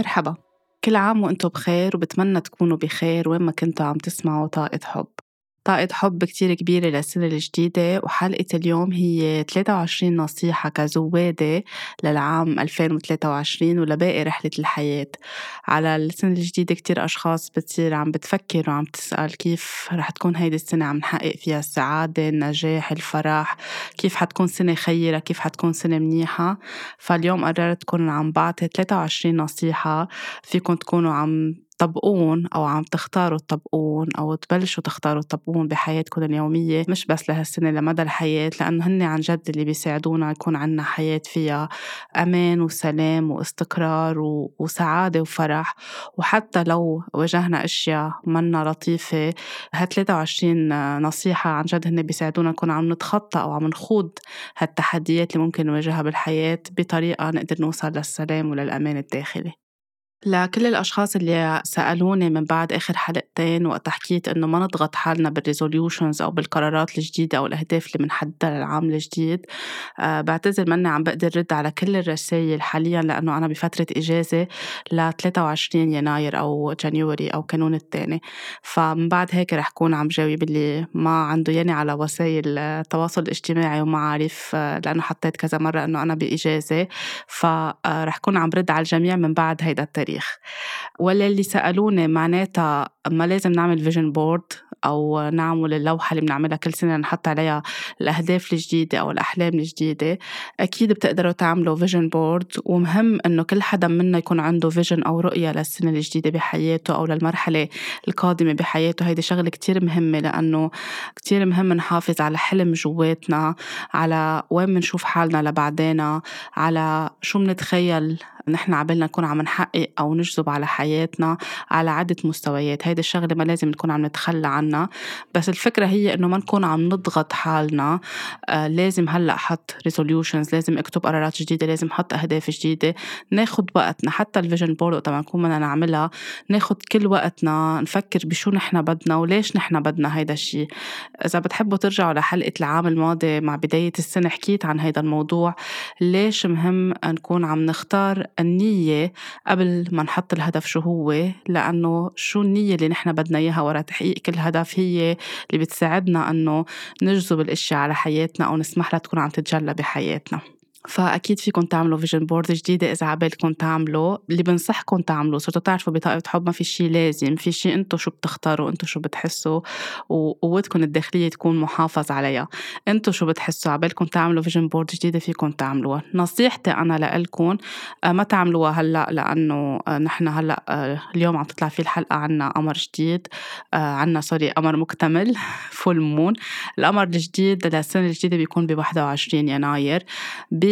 مرحبا. كل عام وأنتم بخير وبتمنى تكونوا بخير وين ما كنتوا عم تسمعوا طاقة حب. طاقة حب كتير كبيرة للسنة الجديدة وحلقة اليوم هي 23 نصيحة كزوادة للعام 2023 ولباقي رحلة الحياة. على السنة الجديدة كتير أشخاص بتصير عم بتفكر وعم تسأل كيف رح تكون هيدي السنة عم نحقق فيها السعادة النجاح الفرح كيف حتكون سنة خيرة كيف حتكون سنة منيحة. فاليوم قررت كون عم بعطي 23 نصيحة فيكم تكونوا عم تطبقون أو عم تختاروا تطبقون أو تبلشوا تختاروا تطبقون بحياتكم اليومية مش بس لهالسنة لمدى الحياة لأنه هن عن جد اللي بيساعدونا يكون عنا حياة فيها أمان وسلام واستقرار وسعادة وفرح. وحتى لو واجهنا أشياء منا لطيفة ها 23 نصيحة عن جد هن بيساعدونا نكون عم نتخطى أو عم نخوض هالتحديات اللي ممكن نواجهها بالحياة بطريقة نقدر نوصل للسلام وللأمان الداخلي. لكل الأشخاص اللي سألوني من بعد آخر حلقتين وقت حكيت إنه ما نضغط حالنا بالريزوليوشنز أو بالقرارات الجديدة أو الأهداف اللي بنحددها للعام الجديد أه بعتذر مني عم بقدر رد على كل الرسائل حاليا لأنه أنا بفترة إجازة ل 23 يناير أو جانيوري أو كانون الثاني فمن بعد هيك رح كون عم جاوب اللي ما عنده يعني على وسائل التواصل الاجتماعي ومعارف لأنه حطيت كذا مرة إنه أنا بإجازة. فرح كون عم رد على الجميع من بعد هيدا التاريخ. التاريخ. ولا اللي سألوني معناتها ما لازم نعمل vision board أو نعمل اللوحة اللي بنعملها كل سنة نحط عليها الأهداف الجديدة أو الأحلام الجديدة أكيد بتقدروا تعملوا vision board ومهم إنه كل حدا منا يكون عنده vision أو رؤية للسنة الجديدة بحياته أو للمرحلة القادمة بحياته. هيدي شغلة كتير مهمة لأنه كتير مهم نحافظ على حلم جواتنا على وين بنشوف حالنا لبعدين على شو بنتخيل نحن عبالنا نكون عم نحقق أو نجذب على حياتنا على عدة مستويات. هيدي الشغلة ما لازم نكون عم نتخلى عنها. بس الفكرة هي إنه ما نكون عم نضغط حالنا. آه لازم هلأ حط resolutions لازم أكتب قرارات جديدة لازم حط أهداف جديدة. ناخد وقتنا حتى ال vision board وقت ما نكون بدنا نعملها ناخد كل وقتنا نفكر بشو نحن بدنا وليش نحن بدنا هيدا الشيء إذا بتحبوا ترجعوا لحلقة العام الماضي مع بداية السنة حكيت عن هيدا الموضوع. ليش مهم نكون عم نختار النية قبل ما نحط الهدف شو هو لأنه شو النية اللي نحن بدنا إياها ورا تحقيق كل هدف هي اللي بتساعدنا أنه نجذب الأشياء على حياتنا أو نسمح لها تكون عم تتجلى بحياتنا. فأكيد فيكم تعملوا vision board جديدة إذا عبالكم تعملوا اللي بنصحكم تعملوا صرتوا تعرفوا بطاقة حب ما في شيء لازم في شيء أنتم شو بتختاروا أنتم شو بتحسوا وقوتكم الداخلية تكون محافظ عليها. أنتم شو بتحسوا عبالكم تعملوا vision board جديدة فيكم تعملوها نصيحتي أنا لكم آه، ما تعملوها هلأ لأنه آه، نحن هلأ آه، اليوم عم تطلع في الحلقة عنا قمر جديد عنا sorry قمر مكتمل full moon القمر الجديد للسنه الجديدة بيكون ب 21 يناير.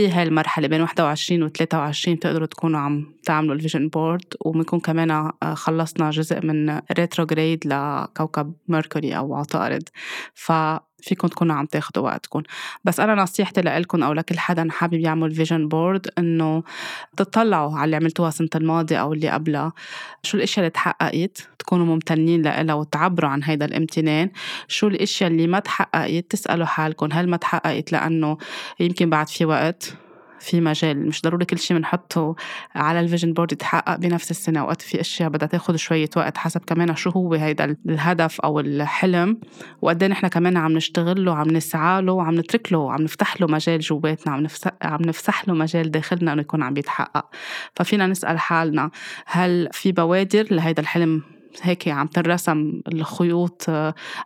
بهاي المرحلة بين 21 و 23 بتقدروا تكونوا عم تعملوا ال vision board وبنكون كمان خلصنا جزء من retrograde لكوكب Mercury أو عطارد. ف فيكم تكونوا عم تاخدوا وقتكم بس أنا نصيحتي لكم أو لكل حدا حابب يعمل vision board إنه تطلعوا على اللي عملتوها السنة الماضية أو اللي قبلها. شو الأشياء اللي تحققت تكونوا ممتنين لها وتعبروا عن هيدا الامتنان. شو الأشياء اللي ما تحققت تسألوا حالكم هل ما تحققت لأنه يمكن بعد في وقت في مجال مش ضروري كل شيء بنحطه على ال vision board يتحقق بنفس السنة. أوقات في أشياء بدها تاخد شوية وقت حسب كمان شو هو هيدا الهدف أو الحلم. وقد إيه نحن كمان عم نشتغل له وعم نسعى له وعم نترك له وعم نفتح له مجال جواتنا عم نفسح عم نفسح له مجال داخلنا إنه يكون عم بيتحقق ففينا نسأل حالنا هل في بوادر لهيدا الحلم؟ هيك عم تنرسم الخيوط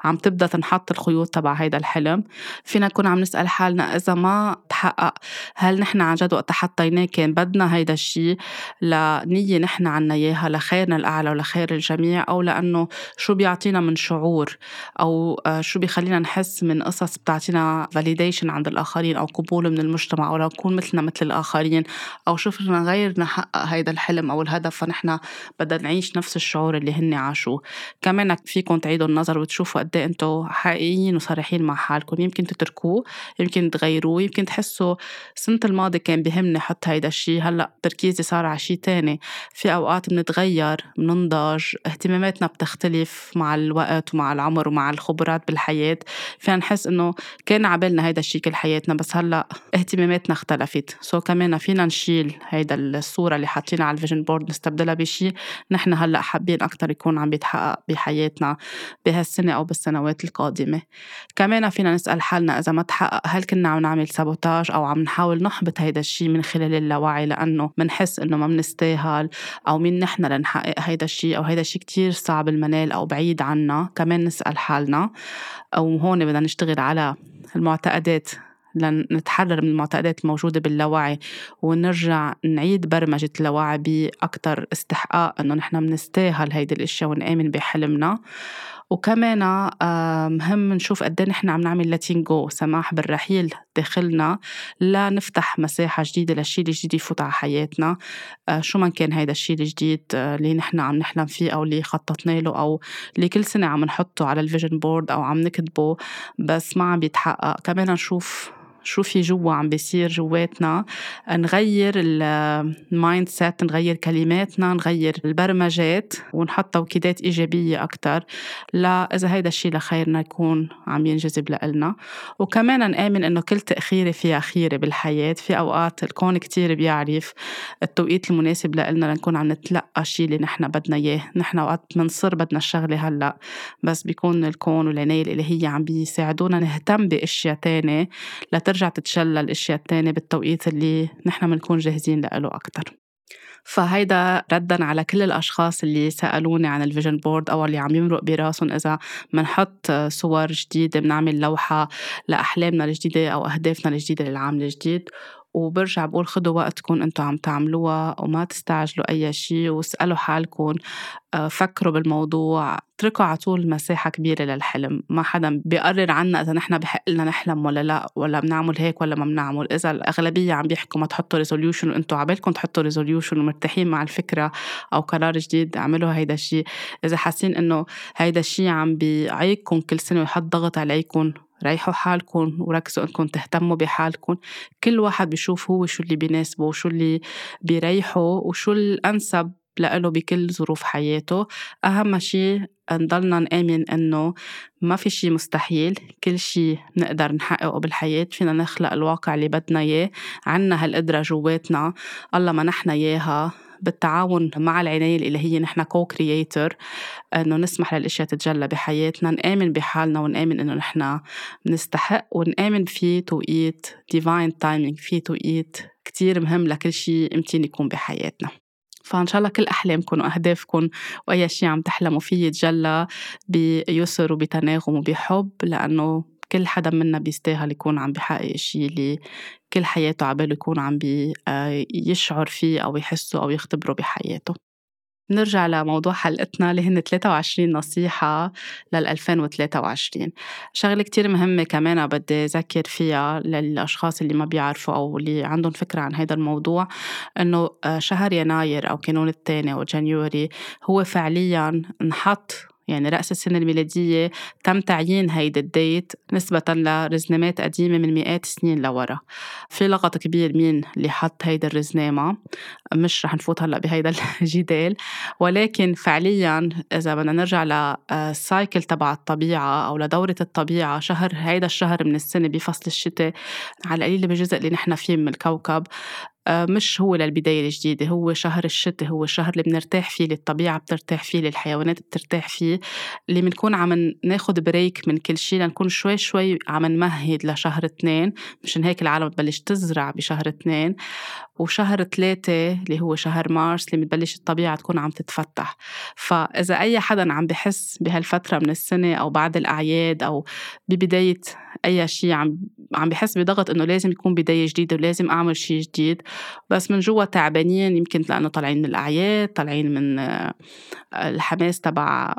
عم تبدأ تنحط الخيوط تبع هيدا الحلم. فينا نكون عم نسأل حالنا إذا ما تحقق هل نحن عن جد وقت حطيناه كان بدنا هيدا الشيء لنية نحن عنا إياها لخيرنا الأعلى ولخير الجميع أو لأنه شو بيعطينا من شعور؟ أو آه، شو بيخلينا نحس من قصص بتعطينا فاليديشن عند الآخرين أو قبول من المجتمع أو نكون مثلنا مثل الآخرين؟ أو شو فينا غيرنا حقق هيدا الحلم أو الهدف؟ فنحن بدنا نعيش نفس الشعور اللي هن هن عاشوه كمان فيكم تعيدوا النظر وتشوفوا قد إيه أنتم حقيقيين وصريحين مع حالكم. يمكن تتركوه يمكن تغيروه يمكن تحسوا السنة الماضية كان بهمني حط هيدا الشيء هلأ تركيزي صار على شيء تاني. في أوقات بنتغير بننضج اهتماماتنا بتختلف مع الوقت ومع العمر ومع الخبرات بالحياة. فينا نحس إنه كان عبالنا هيدا الشيء كل حياتنا بس هلأ اهتماماتنا اختلفت. so كمان فينا نشيل هيدا الصورة اللي حاطينها على ال vision board نستبدلها بشيء نحن هلأ حابين أكثر يكون عم بيتحقق بحياتنا بهالسنة أو بالسنوات القادمة. كمان فينا نسأل حالنا إذا ما تحقق هل كنا عم نعمل sabotage أو عم نحاول نحبط هيدا الشيء من خلال اللاوعي لأنه بنحس إنه ما بنستاهل أو مين نحن لنحقق هيدا الشيء أو هيدا الشيء كتير صعب المنال أو بعيد عنا؟ كمان نسأل حالنا. وهون بدنا نشتغل على المعتقدات لنتحرر من المعتقدات الموجودة باللاوعي ونرجع نعيد برمجة اللاوعي بأكتر استحقاق إنه نحن بنستاهل هيدي الأشياء ونآمن بحلمنا. وكمان آه، مهم نشوف قد إيه نحن عم نعمل لاتين جو سماح بالرحيل داخلنا لنفتح مساحة جديدة للشيء الجديد يفوت على حياتنا. آه، شو ما كان هيدا الشيء الجديد آه، اللي نحن عم نحلم فيه أو اللي خططنا له أو اللي كل سنة عم نحطه على ال vision board أو عم نكتبه بس ما عم بيتحقق. كمان نشوف شو في جوا عم بيصير جواتنا نغير ال mindset نغير كلماتنا نغير البرمجات ونحط توكيدات إيجابية أكتر. لا إذا هيدا الشيء لخيرنا يكون عم ينجذب لإلنا. وكمان نآمن إنه كل تأخيرة فيها خيرة بالحياة. في أوقات الكون كتير بيعرف التوقيت المناسب لإلنا لنكون عم نتلقى الشيء اللي نحن بدنا إياه. نحن أوقات بنصر بدنا الشغلة هلأ بس بيكون الكون والعناية الإلهية عم بيساعدونا نهتم بأشياء تانية لترجع تتجلى الأشياء التانية بالتوقيت اللي نحن بنكون جاهزين له أكثر فهيدا ردا على كل الأشخاص اللي سألوني عن ال vision board أو اللي عم يمرق براسهم إذا بنحط صور جديدة بنعمل لوحة لأحلامنا الجديدة أو أهدافنا الجديدة للعام الجديد. وبرجع بقول خدوا وقتكم أنتم عم تعملوها وما تستعجلوا أي شيء واسألوا حالكم آه، فكروا بالموضوع اتركوا على طول مساحة كبيرة للحلم. ما حدا بيقرر عنا إذا نحن بحق لنا نحلم ولا لا ولا بنعمل هيك ولا ما بنعمل. إذا الأغلبية عم بيحكوا ما تحطوا resolution وأنتم عبالكم تحطوا resolution ومرتاحين مع الفكرة أو قرار جديد اعملوا هيدا الشيء إذا حاسين إنه هيدا الشيء عم بيعيقكم كل سنة ويحط ضغط عليكم ريحوا حالكم وركزوا إنكم تهتموا بحالكم. كل واحد بيشوف هو شو اللي بيناسبه وشو اللي بيريحه وشو الأنسب لإله بكل ظروف حياته. أهم شيء نضلنا نآمن إنه ما في شيء مستحيل كل شيء نقدر نحققه بالحياة. فينا نخلق الواقع اللي بدنا إياه. عنا هالقدرة جواتنا. الله منحنا إياها. بالتعاون مع العناية الإلهية. نحن co-creator إنه نسمح للأشياء تتجلى بحياتنا نآمن بحالنا ونآمن إنه نحن بنستحق ونآمن في توقيت divine timing في توقيت كتير مهم لكل شيء يمكن يكون بحياتنا. فإن شاء الله كل أحلامكم وأهدافكم وأي شيء عم تحلموا فيه يتجلى بيسر وبتناغم وبحب لأنه كل حدا منا بيستاهل يكون عم بحقق الشيء اللي كل حياته عباله يكون عم بيشعر فيه أو يحسه أو يختبره بحياته. نرجع لموضوع حلقتنا اللي هن 23 نصيحة لل 2023 شغلة كتير مهمة كمان بدي ذكر فيها للأشخاص اللي ما بيعرفوا أو اللي عندهم فكرة عن هذا الموضوع إنه آه، شهر يناير أو كانون الثاني أو جانيوري هو فعليا انحط يعني رأس السنة الميلادية تم تعيين هيدا الديت نسبة لرزنامات قديمة من مئات السنين لورا. في لغط كبير مين اللي حط هيدا الرزنامة؟ مش رح نفوت هلأ بهيدا الجدال. ولكن فعليا إذا بدنا نرجع للسايكل تبع الطبيعة أو لدورة الطبيعة شهر هيدا الشهر من السنة بفصل الشتاء على القليل بالجزء اللي نحن فيه من الكوكب آه، مش هو للبداية الجديدة هو شهر الشتاء هو الشهر اللي بنرتاح فيه اللي الطبيعة بترتاح فيه اللي الحيوانات بترتاح فيه اللي بنكون عم ناخد بريك من كل شيء لنكون شوي شوي عم نمهد لشهر اثنين مشان هيك العالم بتبلش تزرع بشهر اثنين. وشهر ثلاثة اللي هو شهر مارس اللي بتبلش الطبيعة تكون عم تتفتح. فإذا أي حدا عم بحس بهالفترة من السنة أو بعد الأعياد أو ببداية أي شيء عم عم بحس بضغط إنه لازم يكون بداية جديدة ولازم أعمل شيء جديد. بس من جوا تعبانين يمكن لأنه طالعين من الأعياد طالعين من آه، الحماس تبع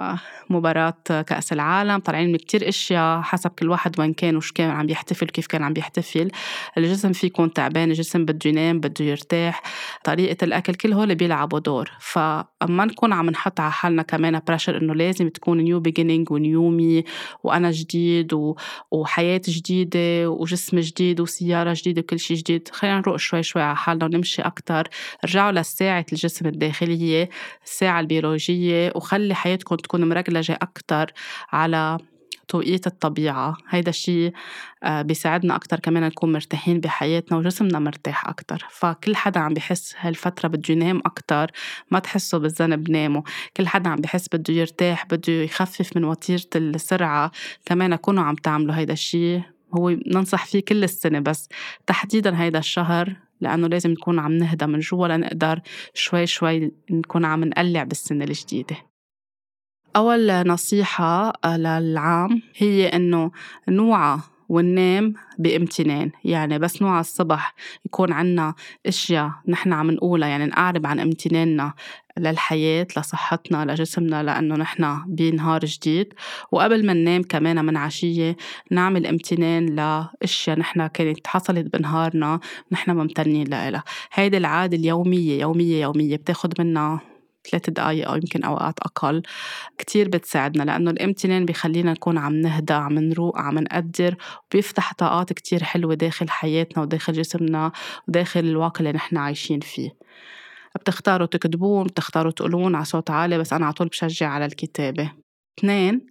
مباراة كأس العالم طالعين من كتير أشياء حسب كل واحد وين كان وايش كان عم يحتفل كيف كان عم يحتفل. الجسم فيه يكون تعبان الجسم بده ينام بده يرتاح طريقة الأكل كل هول بيلعبوا دور. ف ما نكون عم نحط على حالنا كمان pressure إنه لازم تكون new beginning و new me وأنا جديد و... وحياة جديدة وجسم جديد وسياره جديدة وكل شيء جديد خلينا نروق شوي شوي على حالنا ونمشي أكثر رجعوا لساعة الجسم الداخلية الساعة البيولوجية وخلي حياتكم تكون مرجلجه أكثر على توقيت الطبيعة. هيدا الشيء آه، بيساعدنا أكتر كمان نكون مرتاحين بحياتنا وجسمنا مرتاح أكتر. فكل حدا عم بحس هالفترة بده ينام أكتر ما تحسوا بالذنب ناموا كل حدا عم بحس بده يرتاح بده يخفف من وتيرة السرعة. كمان كونوا عم تعملوا هيدا الشيء هو ننصح فيه كل السنة بس تحديدا هيدا الشهر لأنه لازم نكون عم نهدى من جوا لنقدر شوي شوي نكون عم نقلع بالسنة الجديدة. أول نصيحة آه، للعام هي إنه نوعى وننام بامتنان. يعني بس نوعى الصبح يكون عنا أشياء نحن عم نقولها يعني نقارب عن امتناننا للحياة لصحتنا لجسمنا لأنه نحن بنهار جديد. وقبل ما ننام كمان من عشية نعمل امتنان لأشياء نحن كانت حصلت بنهارنا نحن ممتنين لها هيدي العادة اليومية يومية يومية بتاخد منا ثلاث دقايق أو يمكن أوقات أقل كتير بتساعدنا لأنه الامتنان بيخلينا نكون عم نهدى عم نروق عم نقدر وبيفتح طاقات كتير حلوة داخل حياتنا وداخل جسمنا وداخل الواقع اللي نحن عايشين فيه. بتختاروا تكتبون بتختاروا تقولون على صوت عالي بس أنا على طول بشجع على الكتابة. اثنين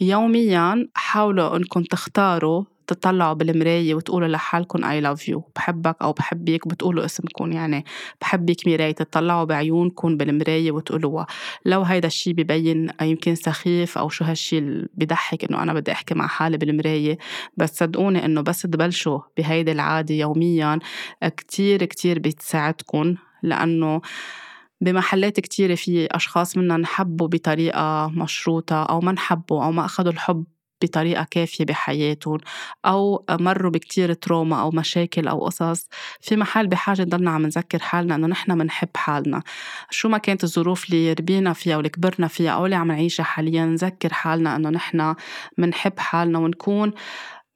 يوميا حاولوا إنكم تختاروا تطلعوا بالمراية وتقولوا لحالكم I love you بحبك أو بحبك بتقولوا اسمكم يعني بحبك مراية تطلعوا بعيونكم بالمراية وتقولوها لو هيدا الشي ببين يمكن سخيف أو شو هالشي اللي بضحك إنه أنا بدي أحكي مع حالي بالمراية. بس صدقوني إنه بس تبلشوا بهيدي العادة يوميا كتير كتير بتساعدكم لأنه بمحلات كتيرة في أشخاص منا نحبوا بطريقة مشروطة أو ما نحبوا أو ما أخذوا الحب بطريقة كافية بحياتهم أو مروا بكتير تروما أو مشاكل أو قصص. في محل بحاجة نضلنا عم نذكر حالنا إنه نحن منحب حالنا. شو ما كانت الظروف اللي ربينا فيها واللي كبرنا فيها أو اللي عم نعيشها حاليا نذكر حالنا إنه نحن منحب حالنا ونكون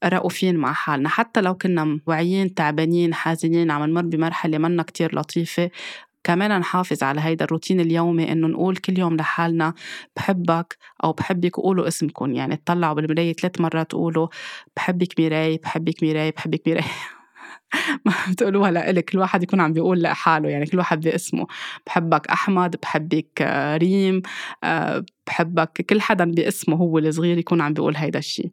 رؤوفين مع حالنا. حتى لو كنا واعيين تعبانين حزينين عم نمر بمرحلة منا كتير لطيفة كمان نحافظ على هيدا الروتين اليومي إنه نقول كل يوم لحالنا بحبك أو بحبك قولوا اسمكم يعني تطلعوا بالمراية ثلاث مرات تقولوا بحبك ميراي بحبك ميراي بحبك ميراي. ما بتقولوها لإلك كل واحد يكون عم بيقول لحاله يعني كل واحد باسمه. بحبك أحمد بحبك ريم آه، بحبك كل حدا باسمه هو الصغير يكون عم بيقول هيدا الشيء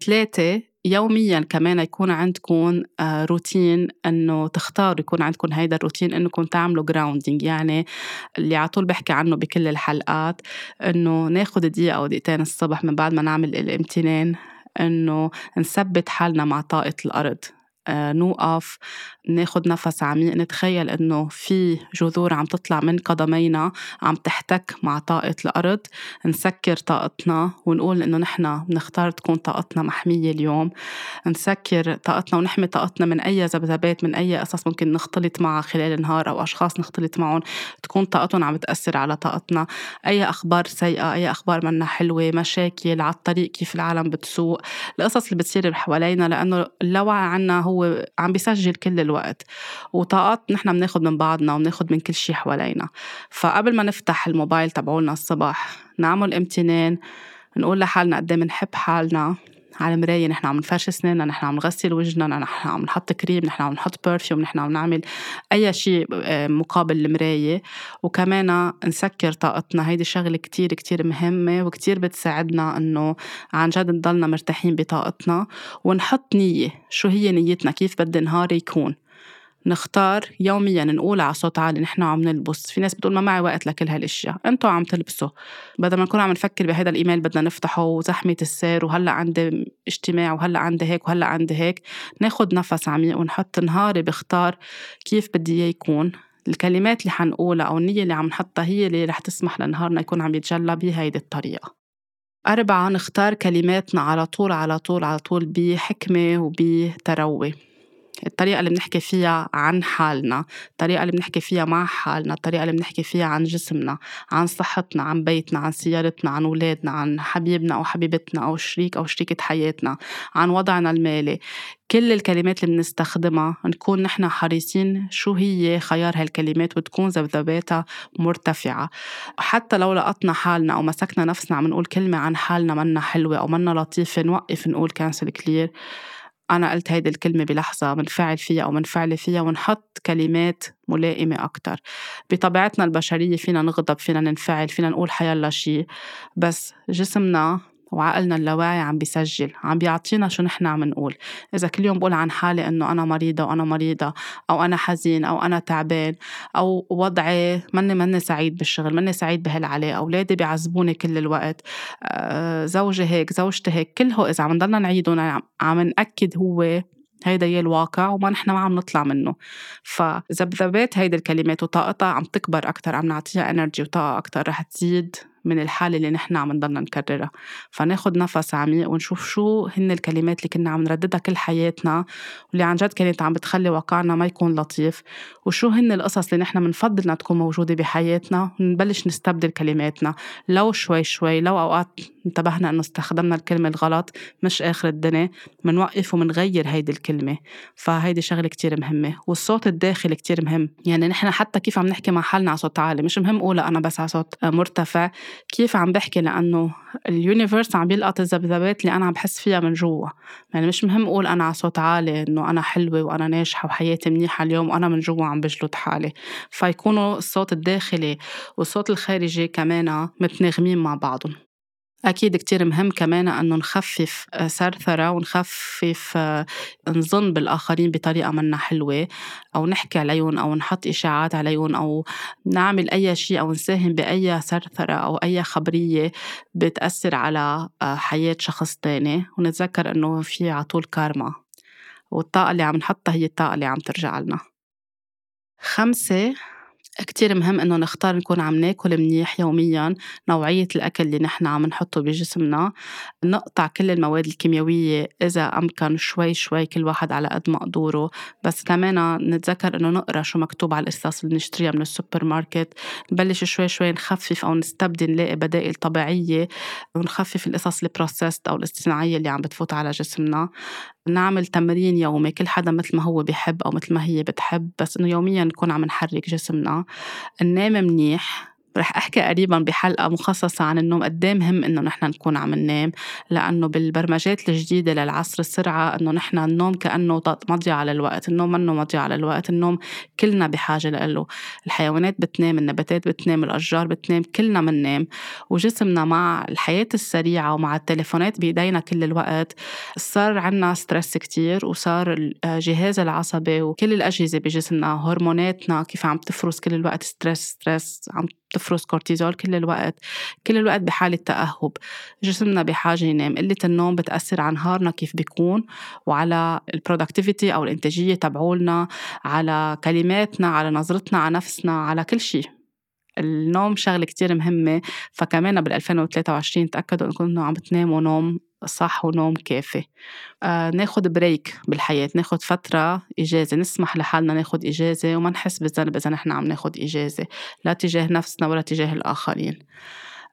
ثلاثة يوميا كمان يكون عندكم آه، روتين إنه تختاروا يكون عندكم هيدا الروتين إنكم تعملوا grounding يعني اللي على طول بحكي عنه بكل الحلقات إنه ناخذ دقيقة أو دقيقتين الصبح من بعد ما نعمل الامتنان إنه نثبت حالنا مع طاقة الأرض. نوقف ناخد نفس عميق نتخيل إنه في جذور عم تطلع من قدمينا عم تحتك مع طاقة الأرض نسكر طاقتنا ونقول إنه نحن بنختار تكون طاقتنا محمية اليوم. نسكر طاقتنا ونحمي طاقتنا من أي ذبذبات من أي قصص ممكن نختلط معها خلال النهار أو أشخاص نختلط معهم. تكون طاقتهم عم تأثر على طاقتنا. أي أخبار سيئة أي أخبار منا حلوة مشاكل على الطريق كيف العالم بتسوق القصص اللي بتصير حوالينا لأنه اللاوعي عنا هو عم بيسجل كل الوقت. وطاقات نحن بناخد من بعضنا وبناخد من كل شيء حوالينا. فقبل ما نفتح الموبايل تبعولنا الصبح نعمل امتنان نقول لحالنا قد إيه بنحب حالنا. على المرايه نحن عم نفرش اسناننا نحن عم نغسل وجهنا نحن عم نحط كريم نحن عم نحط برفيوم نحن عم نعمل أي شيء آه، مقابل المراية. وكمان نسكر طاقتنا هيدي شغلة كتير كتير مهمة وكتير بتساعدنا إنه عن جد نضلنا مرتاحين بطاقتنا. ونحط نية شو هي نيتنا؟ كيف بدي نهاري يكون؟ نختار يوميا نقول على صوت عالي نحن عم نلبس. في ناس بتقول ما معي وقت لكل هالأشياء. أنتوا عم تلبسوا. بدل ما نكون عم نفكر بهذا الإيميل بدنا نفتحه وزحمة السير وهلأ عندي اجتماع وهلأ عندي هيك وهلأ عندي هيك ناخد نفس عميق ونحط نهاري بختار كيف بدي إياه يكون. الكلمات اللي حنقولها أو النية اللي عم نحطها هي اللي رح تسمح لنهارنا يكون عم يتجلى بهيدي الطريقة. أربعة نختار كلماتنا على طول على طول على طول بحكمة وبتروي. الطريقة اللي بنحكي فيها عن حالنا الطريقة اللي بنحكي فيها مع حالنا الطريقة اللي بنحكي فيها عن جسمنا عن صحتنا عن بيتنا عن سيارتنا عن أولادنا عن حبيبنا أو حبيبتنا أو شريك أو شريكة حياتنا عن وضعنا المالي. كل الكلمات اللي بنستخدمها نكون نحن حريصين شو هي خيار هالكلمات وتكون ذبذباتها مرتفعة. حتى لو لقطنا حالنا أو مسكنا نفسنا عم نقول كلمة عن حالنا منا حلوة أو منا لطيفة نوقف نقول cancel clear أنا قلت هيدي الكلمة بلحظة منفعل فيها أو منفعلة فيها ونحط كلمات ملائمة أكتر. بطبيعتنا البشرية فينا نغضب فينا ننفعل فينا نقول حيالله شي بس جسمنا وعقلنا اللاواعي عم بيسجل عم بيعطينا شو نحن عم نقول. إذا كل يوم بقول عن حالي إنه أنا مريضة وأنا مريضة أو أنا حزين أو أنا تعبان أو وضعي مني مني سعيد بالشغل مني سعيد بهالعلاقة أولادي بيعذبوني كل الوقت. آه زوجي هيك زوجتي هيك كله إذا عم نضلنا نعيدهم عم نأكد هو هيدا هي الواقع وما نحن ما عم نطلع منه. فذبذبات هيدي الكلمات وطاقتها عم تكبر أكتر عم نعطيها انرجي وطاقة أكتر رح تزيد من الحالة اللي نحن عم نضلنا نكررها. فناخد نفس عميق ونشوف شو هن الكلمات اللي كنا عم نرددها كل حياتنا واللي عن جد كانت عم بتخلي واقعنا ما يكون لطيف وشو هن القصص اللي نحن بنفضل إنها تكون موجودة بحياتنا ونبلش نستبدل كلماتنا. لو شوي شوي لو أوقات انتبهنا إنه استخدمنا الكلمة الغلط مش آخر الدنيا منوقف ومنغير هيدي الكلمة. فهيدي شغلة كتير مهمة والصوت الداخلي كتير مهم. يعني نحن حتى كيف عم نحكي مع حالنا على صوت عالي مش مهم أقول أنا بس على صوت مرتفع. كيف عم بحكي؟ لأنه اليونيفرس عم بيلقط الذبذبات اللي أنا عم بحس فيها من جوا. يعني مش مهم أقول أنا على صوت عالي إنه أنا حلوة وأنا ناجحة وحياتي منيحة اليوم وأنا من جوا عم بجلد حالي. فيكونوا الصوت الداخلي والصوت الخارجي كمان متناغمين مع بعضهم. أكيد كتير مهم كمان أنه نخفف ثرثرة آه، ونخفف آه، نظن بالآخرين بطريقة منا حلوة أو نحكي عليهم أو نحط إشاعات عليهم أو نعمل أي شيء أو نساهم بأي ثرثرة أو أي خبرية بتأثر على آه، حياة شخص تاني. ونتذكر أنه في عطول كارما والطاقة اللي عم نحطها هي الطاقة اللي عم ترجع لنا. خمسة كتير مهم إنه نختار نكون عم ناكل منيح يوميا نوعية الأكل اللي نحن عم نحطه بجسمنا. نقطع كل المواد الكيميائية إذا أمكن شوي شوي كل واحد على قد مقدوره. بس كمان نتذكر إنه نقرأ شو مكتوب على القصص اللي نشتريها من السوبر ماركت. نبلش شوي شوي نخفف أو نستبدل نلاقي بدائل طبيعية. ونخفف القصص ال processed أو الاصطناعية اللي عم بتفوت على جسمنا. نعمل تمرين يومي كل حدا مثل ما هو بحب أو مثل ما هي بتحب بس إنه يوميا نكون عم نحرك جسمنا. ننام منيح رح أحكي قريبا بحلقة مخصصة عن النوم قد إيه مهم إنه نحن نكون عم ننام لأنه بالبرمجات الجديدة للعصر السرعة إنه نحن النوم كأنه مضيعه على الوقت النوم منه مضيعه على الوقت النوم كلنا بحاجة له. الحيوانات بتنام النباتات بتنام الأشجار بتنام كلنا بننام. وجسمنا مع الحياة السريعة ومع التليفونات بإيدينا كل الوقت صار عنا stress كتير وصار الجهاز العصبي وكل الأجهزة بجسمنا هرموناتنا كيف عم تفرز كل الوقت stress stress عم تفرز كورتيزول كل الوقت كل الوقت بحالة تأهب. جسمنا بحاجة ينام. قلة النوم بتأثر على نهارنا كيف بيكون وعلى ال productivity أو الإنتاجية تبعولنا على كلماتنا على نظرتنا على نفسنا على كل شيء. النوم شغلة كتير مهمة. فكمان بال 2023 تأكدوا إنكم عم بتناموا نوم صح ونوم كافي. آه ناخد break بالحياة ناخد فترة إجازة نسمح لحالنا ناخد إجازة وما نحس بالذنب إذا نحن عم ناخد إجازة لا تجاه نفسنا ولا تجاه الآخرين.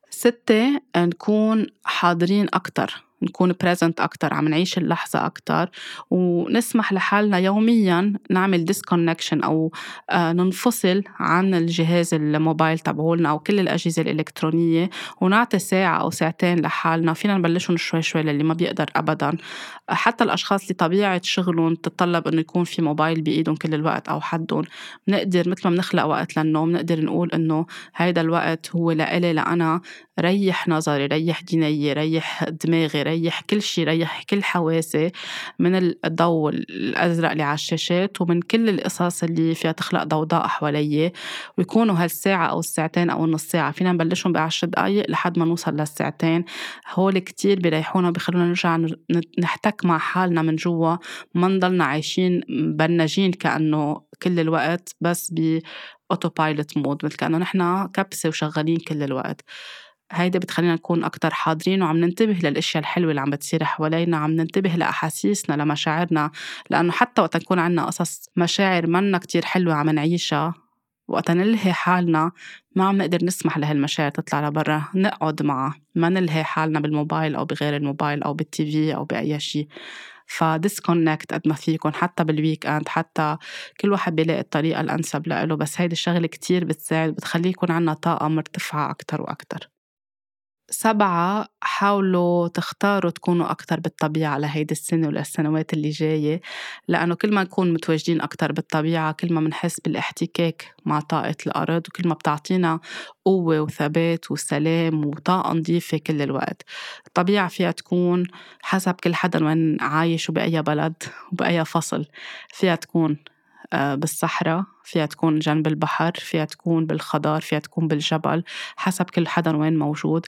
ستة نكون حاضرين أكتر. نكون present أكتر عم نعيش اللحظة أكتر. ونسمح لحالنا يوميا نعمل ديسكونكشن أو آه، ننفصل عن الجهاز الموبايل تبعولنا أو كل الأجهزة الإلكترونية ونعطي ساعة أو ساعتين لحالنا. فينا نبلشهم شوي شوي للي ما بيقدر أبدا. حتى الأشخاص اللي طبيعة شغلهم تتطلب إنه يكون في موبايل بإيدهم كل الوقت أو حدهم. بنقدر مثل ما بنخلق وقت للنوم نقدر نقول إنه هيدا الوقت هو لإلي لأنا. ريح نظري ريح دينية ريح دماغي ريح كل شيء ريح كل حواسي من الضوء الأزرق اللي على الشاشات ومن كل القصص اللي فيها تخلق ضوضاء حوالي ويكونوا هالساعة أو الساعتين أو النص ساعة. فينا نبلشهم بعشر دقايق لحد ما نوصل للساعتين. هول كتير بيريحونا وبيخلونا نرجع نحتك مع حالنا من جوا. ما نضلنا عايشين ب engine كأنه كل الوقت بس ب auto pilot mode مثل كأنه نحن كبسة وشغالين كل الوقت. هيدي بتخلينا نكون أكتر حاضرين وعم ننتبه للأشياء الحلوة اللي عم بتصير حوالينا عم ننتبه لأحاسيسنا لمشاعرنا لأنه حتى وقت نكون عنا قصص مشاعر منا كتير حلوة عم نعيشها وقت نلهي حالنا ما عم نقدر نسمح لهالمشاعر تطلع لبرا نقعد معها ما نلهي حالنا بالموبايل أو بغير الموبايل أو بال TV أو بأي شيء ف disconnect قد ما فيكم حتى بال weekend حتى كل واحد بيلاقي الطريقة الأنسب له بس هيدي الشغلة كتير بتساعد بتخليه يكون عنا طاقة مرتفعة أكتر وأكتر. سبعة حاولوا تختاروا تكونوا أكتر بالطبيعة لهيدي السنة وللسنوات اللي جاية لأنه كل ما نكون متواجدين أكتر بالطبيعة كل ما منحس بالاحتكاك مع طاقة الأرض وكل ما بتعطينا قوة وثبات وسلام وطاقة نظيفة كل الوقت. الطبيعة فيها تكون حسب كل حدا وين عايش وبأي بلد وبأي فصل فيها تكون بالصحراء فيها تكون جنب البحر فيها تكون بالخضار فيها تكون بالجبل حسب كل حدا وين موجود.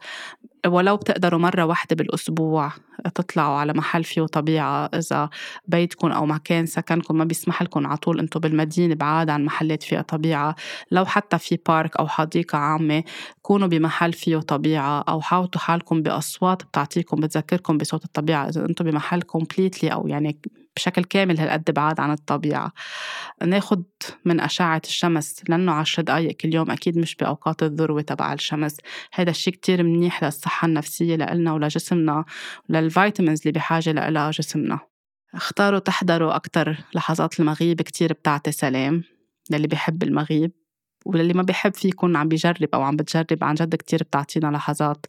ولو بتقدروا مرة واحدة بالأسبوع تطلعوا على محل فيه طبيعة إذا بيتكم أو مكان سكنكم ما بيسمح لكم على طول أنتم بالمدينة بعاد عن محلات فيها طبيعة. لو حتى في بارك أو حديقة عامة كونوا بمحل فيه طبيعة أو حاوطوا حالكم بأصوات بتعطيكم بتذكركم بصوت الطبيعة. إذا أنتم بمحل كومبليتلي أو يعني بشكل كامل هالقد بعاد عن الطبيعة. ناخد من أشعة الشمس لأنه عشر دقايق كل يوم أكيد مش بأوقات الذروة تبع الشمس. هذا الشيء كتير منيح للصحة النفسية لإلنا ولجسمنا وللفيتامينز اللي بحاجة لإلها جسمنا. اختاروا تحضروا أكتر لحظات المغيب كتير بتعطي سلام للي بيحب المغيب. وللي ما بيحب في يكون عم بيجرب أو عم بتجرب عن جد كتير بتعطينا لحظات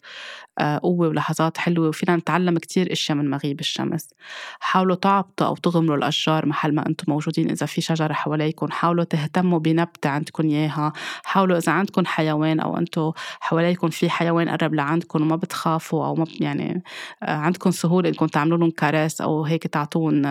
آه، قوة ولحظات حلوة وفينا نتعلم كتير أشياء من مغيب الشمس. حاولوا تعبطوا أو تغمروا الأشجار محل ما أنتم موجودين إذا في شجرة حواليكم حاولوا تهتموا بنبتة عندكم إياها. حاولوا إذا عندكم حيوان أو أنتم حواليكم في حيوان قرب لعندكم وما بتخافوا أو ما يعني آه، عندكم سهولة إنكم تعملوا لهم كرس أو هيك تعطون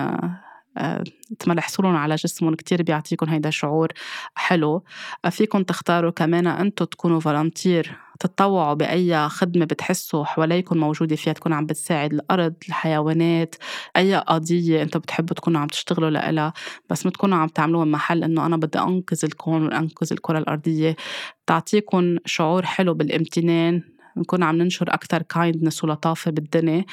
آه، تملحسوا على جسمهم كتير بيعطيكم هيدا شعور حلو. فيكم تختاروا كمان أنتم تكونوا فولنتير تتطوعوا بأي خدمة بتحسوا حواليكم موجودة فيها تكون عم بتساعد الأرض الحيوانات أي قضية أنتم بتحبوا تكونوا عم تشتغلوا لها بس ما تكونوا عم تعملوها محل إنه أنا بدي أنقذ الكون وأنقذ الكرة الأرضية. بتعطيكم شعور حلو بالامتنان نكون عم ننشر أكتر kindness ولطافة بالدنيا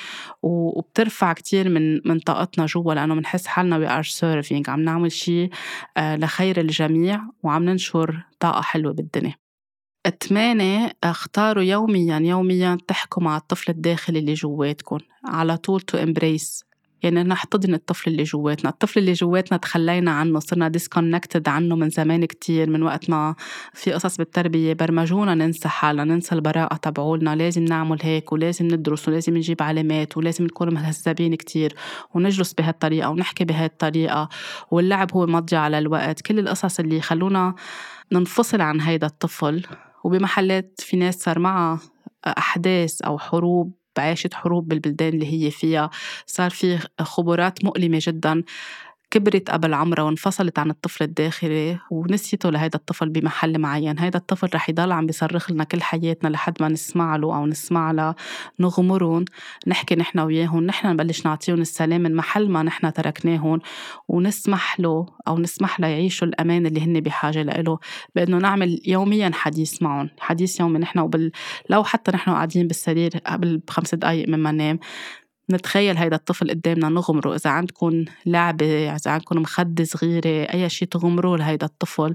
وبترفع كتير من من طاقتنا جوا لأنه بنحس حالنا we are serving عم نعمل شيء آه، لخير الجميع وعم ننشر طاقة حلوة بالدنيا. ثمانية اختاروا يوميا يوميا تحكوا مع الطفل الداخلي اللي جواتكم على طول to embrace يعني نحتضن الطفل اللي جواتنا. الطفل اللي جواتنا تخلينا عنه صرنا disconnected عنه من زمان كتير من وقت ما في قصص بالتربية برمجونا ننسى حالنا ننسى البراءة تبعولنا. لازم نعمل هيك ولازم ندرس ولازم نجيب علامات ولازم نكون مهذبين كتير ونجلس بهالطريقة ونحكي بهالطريقة. واللعب هو مضيع على الوقت. كل القصص اللي يخلونا ننفصل عن هيدا الطفل وبمحلات في ناس صار معها أحداث أو حروب عاشت حروب بالبلدان اللي هي فيها. صار في خبرات مؤلمة جدا. كبرت قبل عمرها وانفصلت عن الطفل الداخلي ونسيته لهيدا الطفل بمحل معين. هيدا الطفل رح يضل عم بيصرخ لنا كل حياتنا لحد ما نسمع له أو نسمع لها نغمرهم. نحكي نحن وياهم نحن نبلش نعطيهم السلام من محل ما نحن تركناهم ونسمح له أو نسمح له يعيشوا الأمان اللي هن بحاجة له. بأنه نعمل يوميا حديث معهم حديث يومي نحن وبال... لو حتى نحن قاعدين بالسرير قبل بخمس دقايق مما ننام نتخيل هيدا الطفل قدامنا نغمره إذا عندكم لعبة إذا عندكم مخدة صغيرة أي شيء تغمروه لهيدا الطفل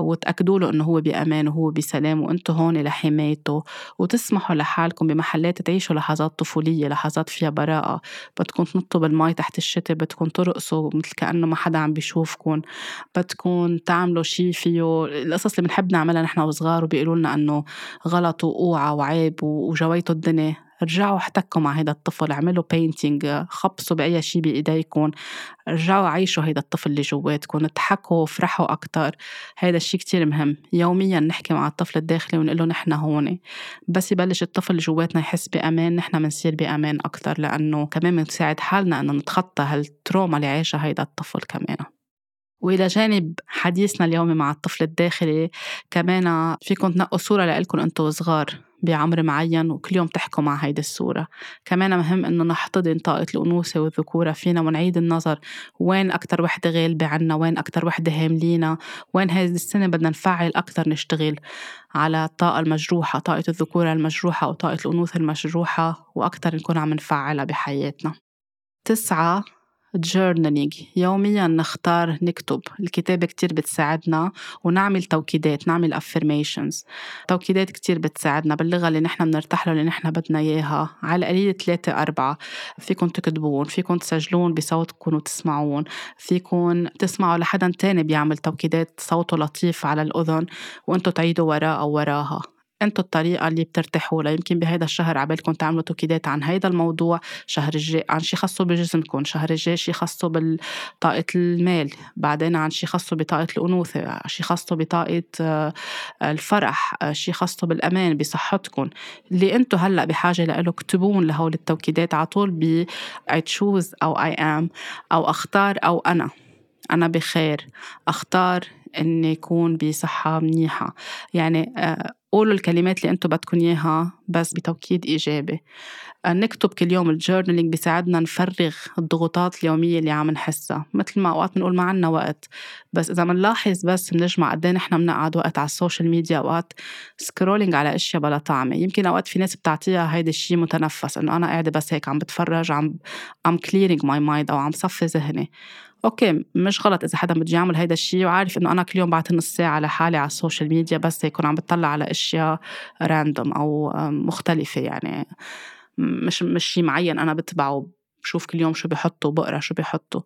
وتأكدوا له إنه هو بأمان وهو بسلام وأنتم هون لحمايته وتسمحوا لحالكم بمحلات تعيشوا لحظات طفولية لحظات فيها براءة. بدكم تنطوا بالمي تحت الشتاء بدكم ترقصوا مثل كأنه ما حدا عم بيشوفكم بدكم تعملوا شيء فيه. القصص اللي بنحب نعملها نحن وصغار وبيقولوا لنا إنه غلط وأوعى وعيب وجويتوا الدنيا. رجعوا احتكوا مع هيدا الطفل اعملوا بينتينج خبصوا بأي شيء بإيديكم رجعوا عيشوا هيدا الطفل اللي جواتكم اضحكوا فرحوا أكتر. هيدا الشيء كتير مهم. يوميا نحكي مع الطفل الداخلي ونقول له نحن هون. بس يبلش الطفل اللي جواتنا يحس بأمان نحن بنصير بأمان أكتر لأنه كمان بنساعد حالنا إنه نتخطى هالتروما اللي عايشها هيدا الطفل كمان. وإلى جانب حديثنا اليومي مع الطفل الداخلي كمان فيكم تنقوا صورة لإلكم أنتوا صغار. بعمر معين وكل يوم تحكوا مع هيدي الصورة. كمان مهم إنه نحتضن طاقة الأنوثة والذكورة. فينا ونعيد النظر وين أكتر وحدة غالبة عنا وين أكتر وحدة هاملينا وين هذه السنة بدنا نفعل أكتر نشتغل على الطاقة المجروحة طاقة الذكورة المجروحة أو طاقة الأنوثة المجروحة وأكتر نكون عم نفعلها بحياتنا. تسعة جورنالينج يوميا نختار نكتب. الكتابة كتير بتساعدنا ونعمل توكيدات نعمل affirmations. توكيدات كتير بتساعدنا باللغة اللي نحن بنرتاح له اللي نحن بدنا إياها. على القليل ثلاثة أربعة. فيكم تكتبون فيكم تسجلون بصوتكم وتسمعون. فيكم تسمعوا لحدا تاني بيعمل توكيدات صوته لطيف على الأذن وأنتوا تعيدوا وراه أو وراها. انتو الطريقة اللي بترتاحوا لها. يمكن بهيدا الشهر عبالكم تعملوا توكيدات عن هيدا الموضوع شهر الجاي عن شي خاصه بجسمكم شهر الجاي شي خاصه بطاقة المال بعدين عن شي خاصه بطاقة الأنوثة شي خاصه بطاقة آه، الفرح آه، شي خاصه بالأمان بصحتكم. اللي انتو هلأ بحاجة له اكتبون لهول التوكيدات على طول ب I choose أو I am أو أختار أو أنا. أنا بخير. أختار إني أكون بصحة منيحة. يعني آه، قولوا الكلمات اللي أنتم بدكم إياها بس بتوكيد إيجابي. آه، نكتب كل يوم ال journaling بيساعدنا نفرغ الضغوطات اليومية اللي عم نحسها. مثل ما أوقات بنقول ما عنا وقت. بس إذا بنلاحظ بس بنجمع قد إيه نحن بنقعد وقت على ال social media اوقات scrolling على أشياء بلا طعمة. يمكن أوقات في ناس بتعطيها هيدا الشيء متنفس إنه أنا قاعدة بس هيك عم بتفرج عم عم clearing my mind أو عم صفي ذهني. okay مش غلط إذا حدا بده يعمل هيدا الشيء وعارف إنه أنا كل يوم بعطي نص ساعة لحالي على ال social media بس يكون عم بتطلع على أشياء random أو مختلفة يعني. مش مش شيء معين أنا بتبعه بشوف كل يوم شو بحطوا بقرأ شو بحطوا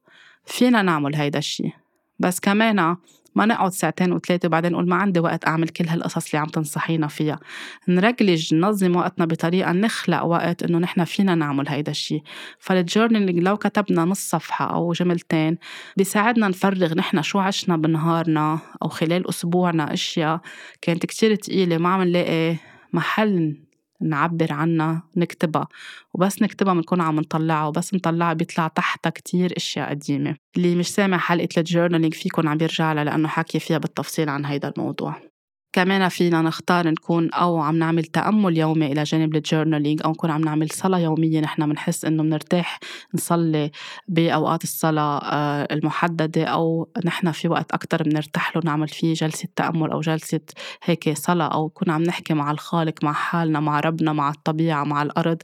فينا نعمل هيدا الشيء بس كمان ما نقعد ساعتين وثلاثة وبعدين نقول ما عندي وقت أعمل كل هالقصص اللي عم تنصحينا فيها. نرجع ننظم وقتنا بطريقة نخلق وقت إنه نحن فينا نعمل هيدا الشيء فال journaling لو كتبنا نص صفحة أو جملتين بيساعدنا نفرغ نحن شو عشنا بنهارنا أو خلال أسبوعنا أشياء كانت كتير تقيلة ما عم نلاقي محل نعبر عنها نكتبها. وبس نكتبها بنكون عم نطلعها وبس نطلعها بيطلع تحتها كتير أشياء قديمة. اللي مش سامع حلقة ال journaling فيكم عم يرجع لها لأنه حكي فيها بالتفصيل عن هيدا الموضوع. كمان فينا نختار نكون أو عم نعمل تأمل يومي إلى جانب ال journaling أو نكون عم نعمل صلاة يومية. نحن بنحس إنه بنرتاح نصلي بأوقات الصلاة آه، المحددة أو نحن في وقت أكتر بنرتاح له نعمل فيه جلسة تأمل أو جلسة هيك صلاة أو نكون عم نحكي مع الخالق مع حالنا مع ربنا مع الطبيعة مع الأرض.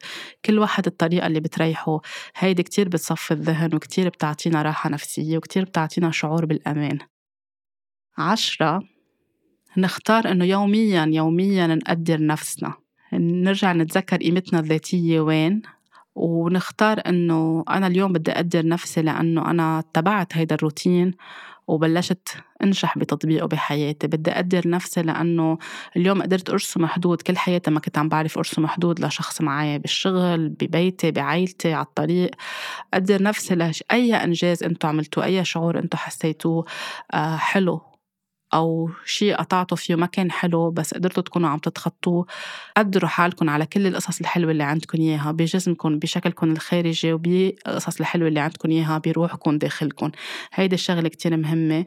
كل واحد الطريقة اللي بتريحه. هيدي كتير بتصفي الذهن وكتير بتعطينا راحة نفسية وكتير بتعطينا شعور بالأمان. عشرة نختار إنه يوميا يوميا نقدر نفسنا. نرجع نتذكر قيمتنا الذاتية وين ونختار إنه أنا اليوم بدي أقدر نفسي لأنه أنا اتبعت هيدا الروتين وبلشت أنجح بتطبيقه بحياتي. بدي أقدر نفسي لأنه اليوم قدرت أرسم حدود. كل حياتي ما كنت عم بعرف أرسم حدود لشخص معي بالشغل ببيتي بعائلتي على الطريق. قدر نفسي لش اي إنجاز أنتم عملتوه أي شعور أنتم حسيتوه آه حلو. أو شيء قطعتوا فيه ما كان حلو بس قدرتوا تكونوا عم تتخطوه. قدروا حالكم على كل القصص الحلوة اللي عندكم إياها بجسمكم بشكلكم الخارجي وبالقصص الحلوة اللي عندكم إياها بروحكم داخلكم هيدي الشغلة كتير مهمة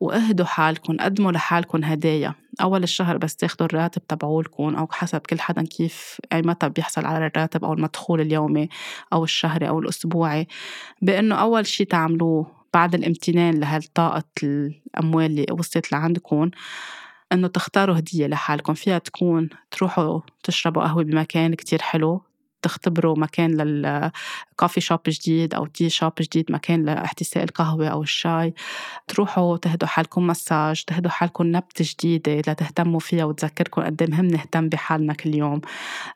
وأهدوا حالكم قدموا لحالكم هدايا. أول الشهر بس تاخدوا الراتب تبعولكم أو حسب كل حدا كيف أي متى بيحصل على الراتب أو المدخول اليومي أو الشهري أو الأسبوعي. بأنه أول شي تعملوه بعد الامتنان لهالطاقة الأموال اللي وصلت لعندكم إنه تختاروا هدية لحالكم. فيها تكون تروحوا تشربوا قهوة بمكان كتير حلو تختبروا مكان للكوفي شوب جديد أو تي شوب جديد مكان لإحتساء القهوة أو الشاي. تروحوا تهدوا حالكم مساج تهدوا حالكم نبتة جديدة لتهتموا فيها وتذكركم قد إيه مهم نهتم بحالنا كل يوم.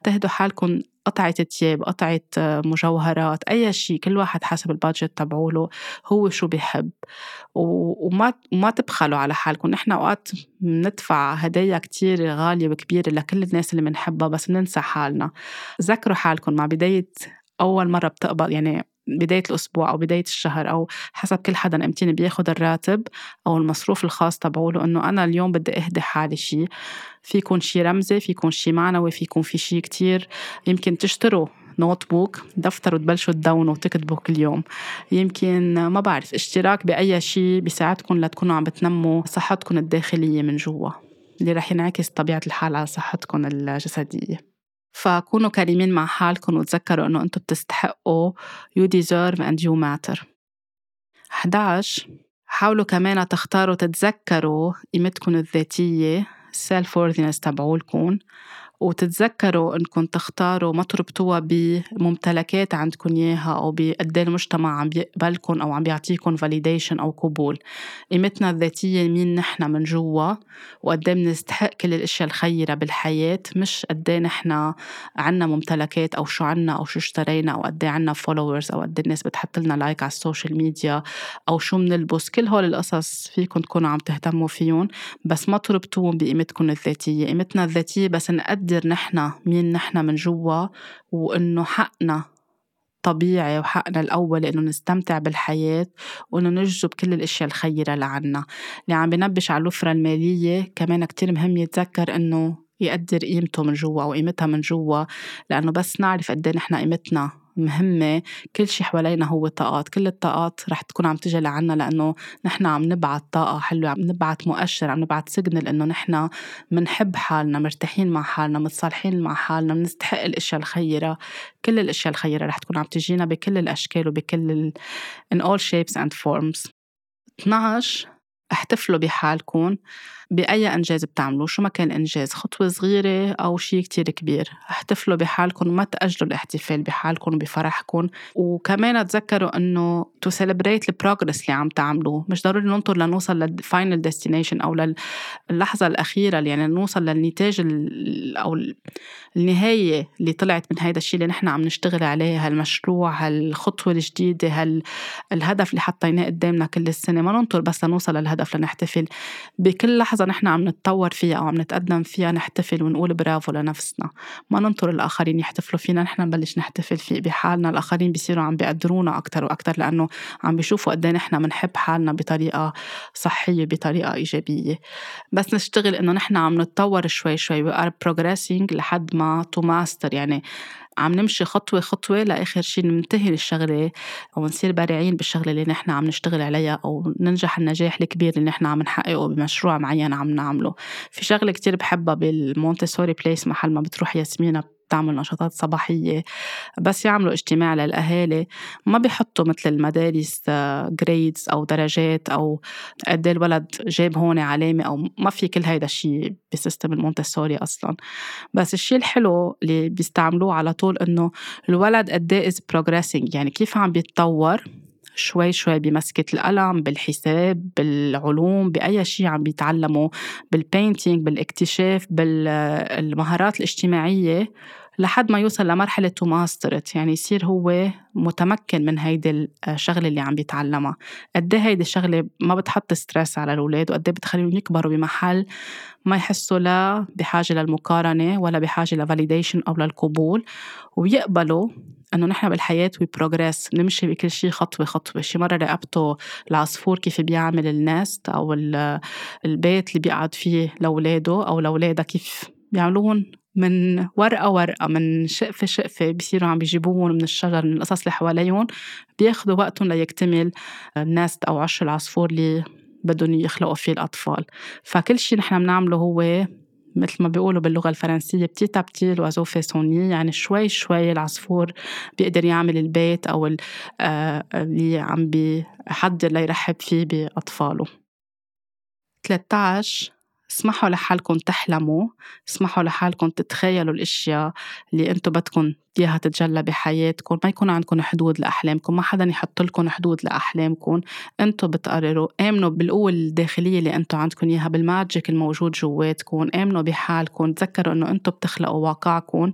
تهدوا حالكم قطعة تياب قطعة مجوهرات أي شيء كل واحد حسب البادجت تبعوله هو شو بيحب. وما ما تبخلوا على حالكم. نحن أوقات بندفع هدايا كتير غالية وكبيرة لكل الناس اللي بنحبها بس بننسى حالنا. ذكروا حالكم مع بداية أول مرة بتقبض يعني بداية الأسبوع أو بداية الشهر أو حسب كل حدا امتين بياخد الراتب أو المصروف الخاص تبعوله إنه أنا اليوم بدي أهدي حالي شي. في يكون رمزي في يكون معنوي في يكون في شي كتير. يمكن تشتروا notebook دفتر وتبلشوا تدونوا وتكتبوا كل يوم يمكن ما بعرف اشتراك بأي شيء بيساعدكم لتكونوا عم بتنموا صحتكم الداخلية من جوا. اللي رح ينعكس طبيعة الحال على صحتكم الجسدية. فكونوا كريمين مع حالكم وتذكروا إنه أنتم بتستحقوا you deserve and you matter. 11 حاولوا كمان تختاروا تتذكروا قيمتكم الذاتية self worthiness تبعولكم. وتتذكروا إنكم تختاروا ما تربطوها بممتلكات عندكم إياها أو بقد إيه المجتمع عم بيقبلكم أو عم بيعطيكم فاليديشن أو قبول. قيمتنا الذاتية مين نحن من جوا وقد إيه بنستحق كل الأشياء الخيرة بالحياة مش قد إيه نحن عنا ممتلكات أو شو عنا أو شو اشترينا أو قد إيه عنا followers أو قد إيه الناس بتحط لنا like على ال social media أو شو بنلبس كل هول القصص فيكم تكونوا عم تهتموا فيهم بس ما تربطوهم بقيمتكم الذاتية. قيمتنا الذاتية بس نقدر نقدر نحن مين نحن من جوا وإنه حقنا طبيعي وحقنا الأول إنه نستمتع بالحياة وإنه نجذب كل الأشياء الخيرة لعنا اللي عم بنبش على الوفرة المالية كمان كتير مهم يتذكر إنه يقدر قيمته من جوا وقيمتها من جوا لأنه بس نعرف قد إيه نحن قيمتنا مهمة كل شي حوالينا هو طاقات كل الطاقات رح تكون عم تجي لعنا لأنه نحن عم نبعت طاقة حلوة عم نبعت مؤشر عم نبعت سيجنال إنه نحن منحب حالنا مرتاحين مع حالنا متصالحين مع حالنا بنستحق الأشياء الخيرة. كل الأشياء الخيرة رح تكون عم تجينا بكل الأشكال وبكل ال... in all shapes and forms. 12 احتفلوا بحالكم. بأي إنجاز بتعملوه شو ما كان إنجاز خطوة صغيرة أو شيء كتير كبير. احتفلوا بحالكم وما تأجلوا الاحتفال بحالكم وبفرحكم. وكمان تذكروا إنه celebrate the progress اللي عم تعملوه. مش ضروري ننطر لنوصل لل final destination أو للحظة الأخيرة يعني نوصل للنتاج أو النهاية اللي طلعت من هيدا الشيء اللي نحن عم نشتغل عليه. هالمشروع هالخطوة الجديدة هالهدف اللي حطيناه قدامنا كل السنة. ما ننطر بس لنوصل للهدف لنحتفل. بكل لحظة لحظة نحن عم نتطور فيها أو عم نتقدم فيها نحتفل ونقول برافو لنفسنا. ما ننطر الآخرين يحتفلوا فينا نحن نبلش نحتفل في بحالنا. الآخرين بيصيروا عم بيقدرونا أكتر وأكتر لأنه عم بيشوفوا قد إيه نحن بنحب حالنا بطريقة صحية بطريقة إيجابية. بس نشتغل إنه نحن عم نتطور شوي شوي. We are progressing لحد ما to master. يعني عم نمشي خطوة خطوة لآخر شيء ننتهي الشغلة أو نصير بارعين بالشغلة اللي نحن عم نشتغل عليها أو ننجح النجاح الكبير اللي نحن عم نحققه بمشروع معين عم نعمله. في شغلة كتير بحبها بالمونتسوري place محل ما بتروح ياسمينة بتعمل نشاطات صباحية بس يعملوا اجتماع للأهالي. ما بيحطوا مثل المدارس grades أو درجات أو قد إيه الولد جاب هون علامة أو ما في كل هيدا الشيء ب system المونتسوري أصلا. بس الشيء الحلو اللي بيستعملوه على طول إنه الولد قد إيه progressing يعني كيف عم بيتطور شوي شوي بمسكة القلم بالحساب بالعلوم بأي شيء عم بيتعلموا بال painting بالإكتشاف بالمهارات الاجتماعية. لحد ما يوصل لمرحلة to master it يعني يصير هو متمكن من هيدي الشغلة اللي عم بيتعلمها. قد إيه هيدي الشغلة ما بتحط stress على الأولاد وقد إيه بتخليهم يكبروا بمحل ما يحسوا لا بحاجة للمقارنة ولا بحاجة ل validation أو للقبول. ويقبلوا إنه نحن بالحياة we progress نمشي بكل شيء خطوة خطوة. شي مرة راقبته العصفور كيف بيعمل النست أو البيت اللي بيقعد فيه لأولاده أو لأولادها كيف بيعملوهم من ورقة ورقة من شقفة شقفة بصيروا عم بيجيبوهم من الشجر من القصص اللي حواليهم بياخدوا وقتهم ليكتمل النست أو عش العصفور اللي بدهم يخلقوا فيه الأطفال. فكل شيء نحن بنعمله هو مثل ما بيقولوا باللغة الفرنسية بتي تابتي الوازو فيسوني يعني شوي شوي العصفور بيقدر يعمل البيت أو آه، اللي عم بيحضر ليرحب فيه بأطفاله. 13 اسمحوا لحالكم تحلموا اسمحوا لحالكم تتخيلوا الأشياء اللي أنتم بدكم إياها تتجلى بحياتكم ما يكون عندكم حدود لأحلامكم ما حدا يحط لكم حدود لأحلامكم. أنتم بتقرروا آمنوا بالقوة الداخلية اللي أنتم عندكم إياها بالماجيك الموجود جواتكم آمنوا بحالكم تذكروا إنه أنتم بتخلقوا واقعكم.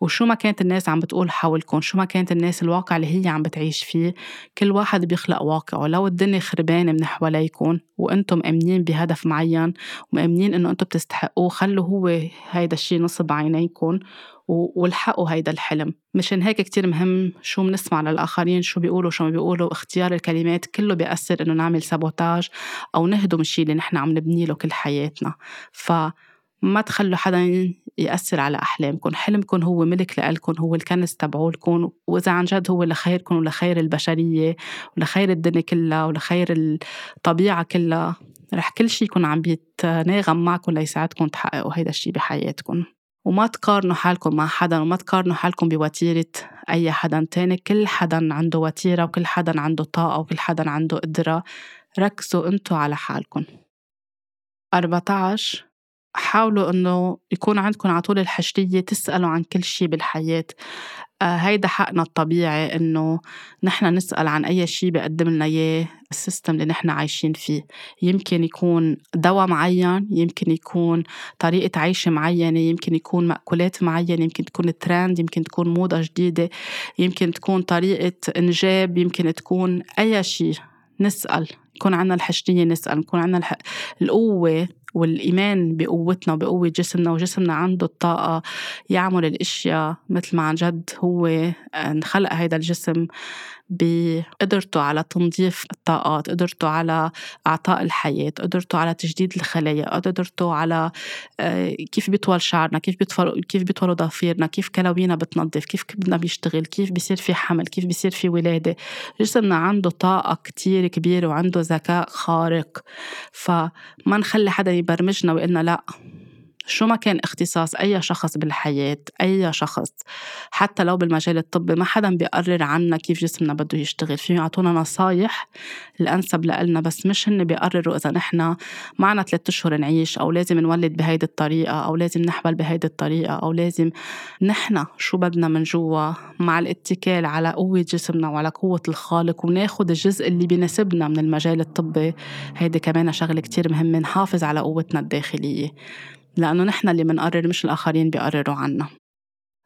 وشو ما كانت الناس عم بتقول حولكم شو ما كانت الناس الواقع اللي هي عم بتعيش فيه كل واحد بيخلق واقعه. لو الدنيا خربانة من حواليكم وأنتم مأمنين بهدف معين ومأمنين إنه أنتم بتستحقوه خلوا هو هيدا الشيء نصب عينيكم. والحقوا هيدا الحلم. مشان هيك كتير مهم شو بنسمع للآخرين شو بيقولوا شو ما بيقولوا. اختيار الكلمات كله بيأثر إنه نعمل سابوتاج أو نهدم الشيء اللي نحن عم نبني له كل حياتنا. ف ما تخلوا حدا يأثر على أحلامكم. حلمكم هو ملك لإلكم هو الكنز تبعولكم وإذا عن جد هو لخيركم ولخير البشرية ولخير الدنيا كلها ولخير الطبيعة كلها رح كل شيء يكون عم بيتناغم معكم ليساعدكم تحققوا هيدا الشيء بحياتكم. وما تقارنوا حالكم مع حدا وما تقارنوا حالكم بوتيرة أي حدا تاني. كل حدا عنده وتيرة وكل حدا عنده طاقة وكل حدا عنده قدرة. ركزوا انتو على حالكم. 14 حاولوا إنه يكون عندكم على طول الحشرية تسألوا عن كل شي بالحياة. آه هيدا حقنا الطبيعي إنه نحن نسأل عن أي شي بيقدم لنا إياه ال system اللي نحن عايشين فيه. يمكن يكون دواء معين يمكن يكون طريقة عيش معينة يمكن يكون مأكولات معينة يمكن تكون ترند يمكن تكون موضة جديدة يمكن تكون طريقة إنجاب يمكن تكون أي شي نسأل يكون عنا الحشرية نسأل يكون عنا الح... القوة والإيمان بقوتنا وبقوة جسمنا وجسمنا عنده الطاقة يعمل الأشياء مثل ما عن جد هو انخلق هيدا الجسم بقدرته على تنظيف الطاقات قدرته على إعطاء الحياة قدرته على تجديد الخلايا قدرته على آه، كيف بيطول شعرنا كيف بيطول كيف بيطولوا ضفيرنا كيف كلاوينا بتنظف كيف كبدنا بيشتغل كيف بيصير في حمل كيف بيصير في ولادة. جسمنا عنده طاقة كتير كبيرة وعنده ذكاء خارق. فما نخلي حدا يبرمجنا ويقلنا لأ. شو ما كان اختصاص أي شخص بالحياة أي شخص حتى لو بالمجال الطبي ما حدا بيقرر عنا كيف جسمنا بده يشتغل. فيهم يعطونا نصايح الأنسب لنا بس مش هن بيقرروا إذا نحن معنا ثلاثة أشهر نعيش أو لازم نولد بهيدي الطريقة أو لازم نحبل بهيدي الطريقة أو لازم نحن شو بدنا من جوا مع الاتكال على قوة جسمنا وعلى قوة الخالق وناخد الجزء اللي بيناسبنا من المجال الطبي. هيدي كمان شغلة كتير مهمة نحافظ على قوتنا الداخلية. لأنه نحن اللي منقرر مش الآخرين بيقرروا عنا.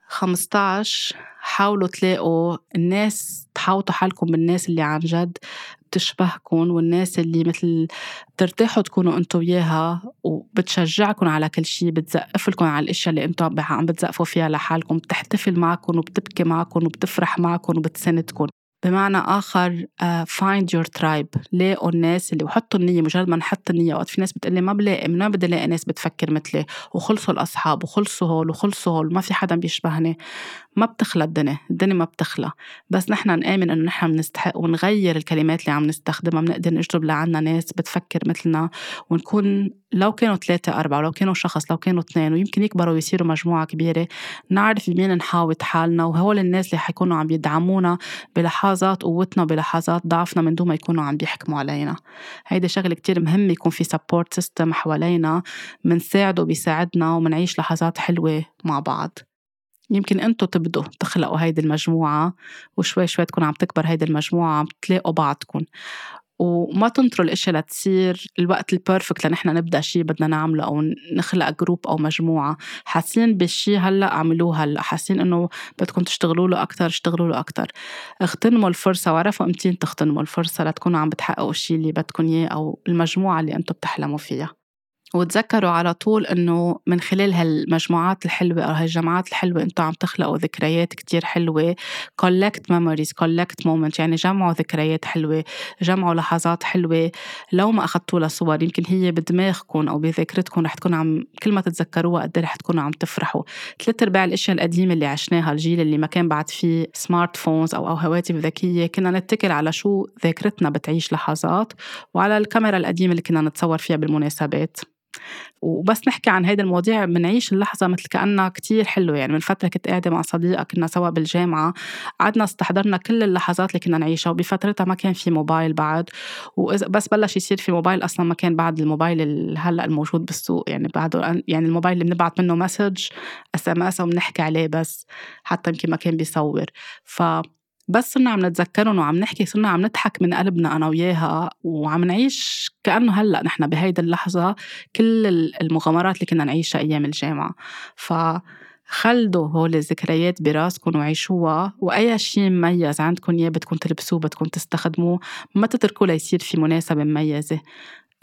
15 حاولوا تلاقوا الناس تحاوطوا حالكم بالناس اللي عن جد بتشبهكم والناس اللي مثل بترتاحوا تكونوا انتو وياها وبتشجعكم على كل شيء بتزقف لكم على الأشياء اللي انتو عم بتزقفوا فيها لحالكم بتحتفل معكم وبتبكي معكم وبتفرح معكم وبتسندكم بمعنى آخر find your tribe. لاقوا الناس اللي وحطوا النية مجرد ما نحط النية وقت في ناس بتقلي ما بلاقي من بدي ألاقي ناس بتفكر مثلي وخلصوا الأصحاب وخلصوا هول وخلصوا هول ما في حدا بيشبهني. ما بتخلى الدنيا الدنيا ما بتخلى. بس نحن نآمن إنه نحن بنستحق ونغير الكلمات اللي عم نستخدمها بنقدر نجرب لعنا ناس بتفكر مثلنا ونكون لو كانوا ثلاثة أربعة لو كانوا شخص لو كانوا اثنين ويمكن يكبروا ويصيروا مجموعة كبيرة نعرف بمين نحاوط حالنا وهول الناس اللي حيكونوا عم يدعمونا بلحظات قوتنا بلحظات ضعفنا من دون ما يكونوا عم بيحكموا علينا. هيدي شغلة كتير مهم يكون في support system حوالينا منساعده بيساعدنا ومنعيش لحظات حلوة مع بعض. يمكن انتو تبدوا تخلقوا هيدي المجموعة وشوي شوي تكون عم تكبر هيدي المجموعة عم تلاقوا بعضكم وما تنطروا الاشياء لتصير الوقت ال perfect لنحن نبدأ شيء بدنا نعمله أو نخلق جروب أو مجموعة. حاسين بالشيء هلأ اعملوه هلأ. حاسين إنه بدكم تشتغلوا له أكثر اشتغلوا له أكثر اغتنموا الفرصة. وعرفوا أمتين تغتنموا الفرصة لتكونوا عم بتحققوا الشيء اللي بدكم إياه أو المجموعة اللي أنتم بتحلموا فيها. وتذكروا على طول إنه من خلال هالمجموعات الحلوة أو هالجماعات الحلوة أنتم عم تخلقوا ذكريات كتير حلوة. Collect memories collect moments يعني جمعوا ذكريات حلوة جمعوا لحظات حلوة. لو ما اخذتوا لها صور يمكن هي بدماغكم أو بذاكرتكم رح تكون عم كل ما تتذكروها قد إيه رح تكونوا عم تفرحوا. ثلاث أرباع الأشياء القديمة اللي عشناها الجيل اللي ما كان بعد فيه سمارت فونز أو أو هواتف ذكية كنا نتكل على شو ذاكرتنا بتعيش لحظات وعلى الكاميرا القديمة اللي كنا نتصور فيها بالمناسبات. وبس نحكي عن هيدي المواضيع بنعيش اللحظة مثل كأنها كتير حلوة. يعني من فترة كنت قاعدة مع صديقة كنا سوا بالجامعة قعدنا استحضرنا كل اللحظات اللي كنا نعيشها وبفترتها ما كان في موبايل بعد. وبس بلش يصير في موبايل أصلا ما كان بعد الموبايل هلأ الموجود بالسوق. يعني بعده يعني الموبايل اللي بنبعت منه message SMS وبنحكي عليه بس حتى يمكن ما كان بيصور. ف بس صرنا عم نتذكرهم وعم نحكي صرنا عم نضحك من قلبنا أنا وياها وعم نعيش كأنه هلأ نحن بهيدي اللحظة كل المغامرات اللي كنا نعيشها أيام الجامعة. ف خلدوا هول الذكريات براسكم وعيشوها وأي شيء مميز عندكم إياه بدكم تلبسوه بدكم تستخدموه ما تتركوه ليصير في مناسبة مميزة.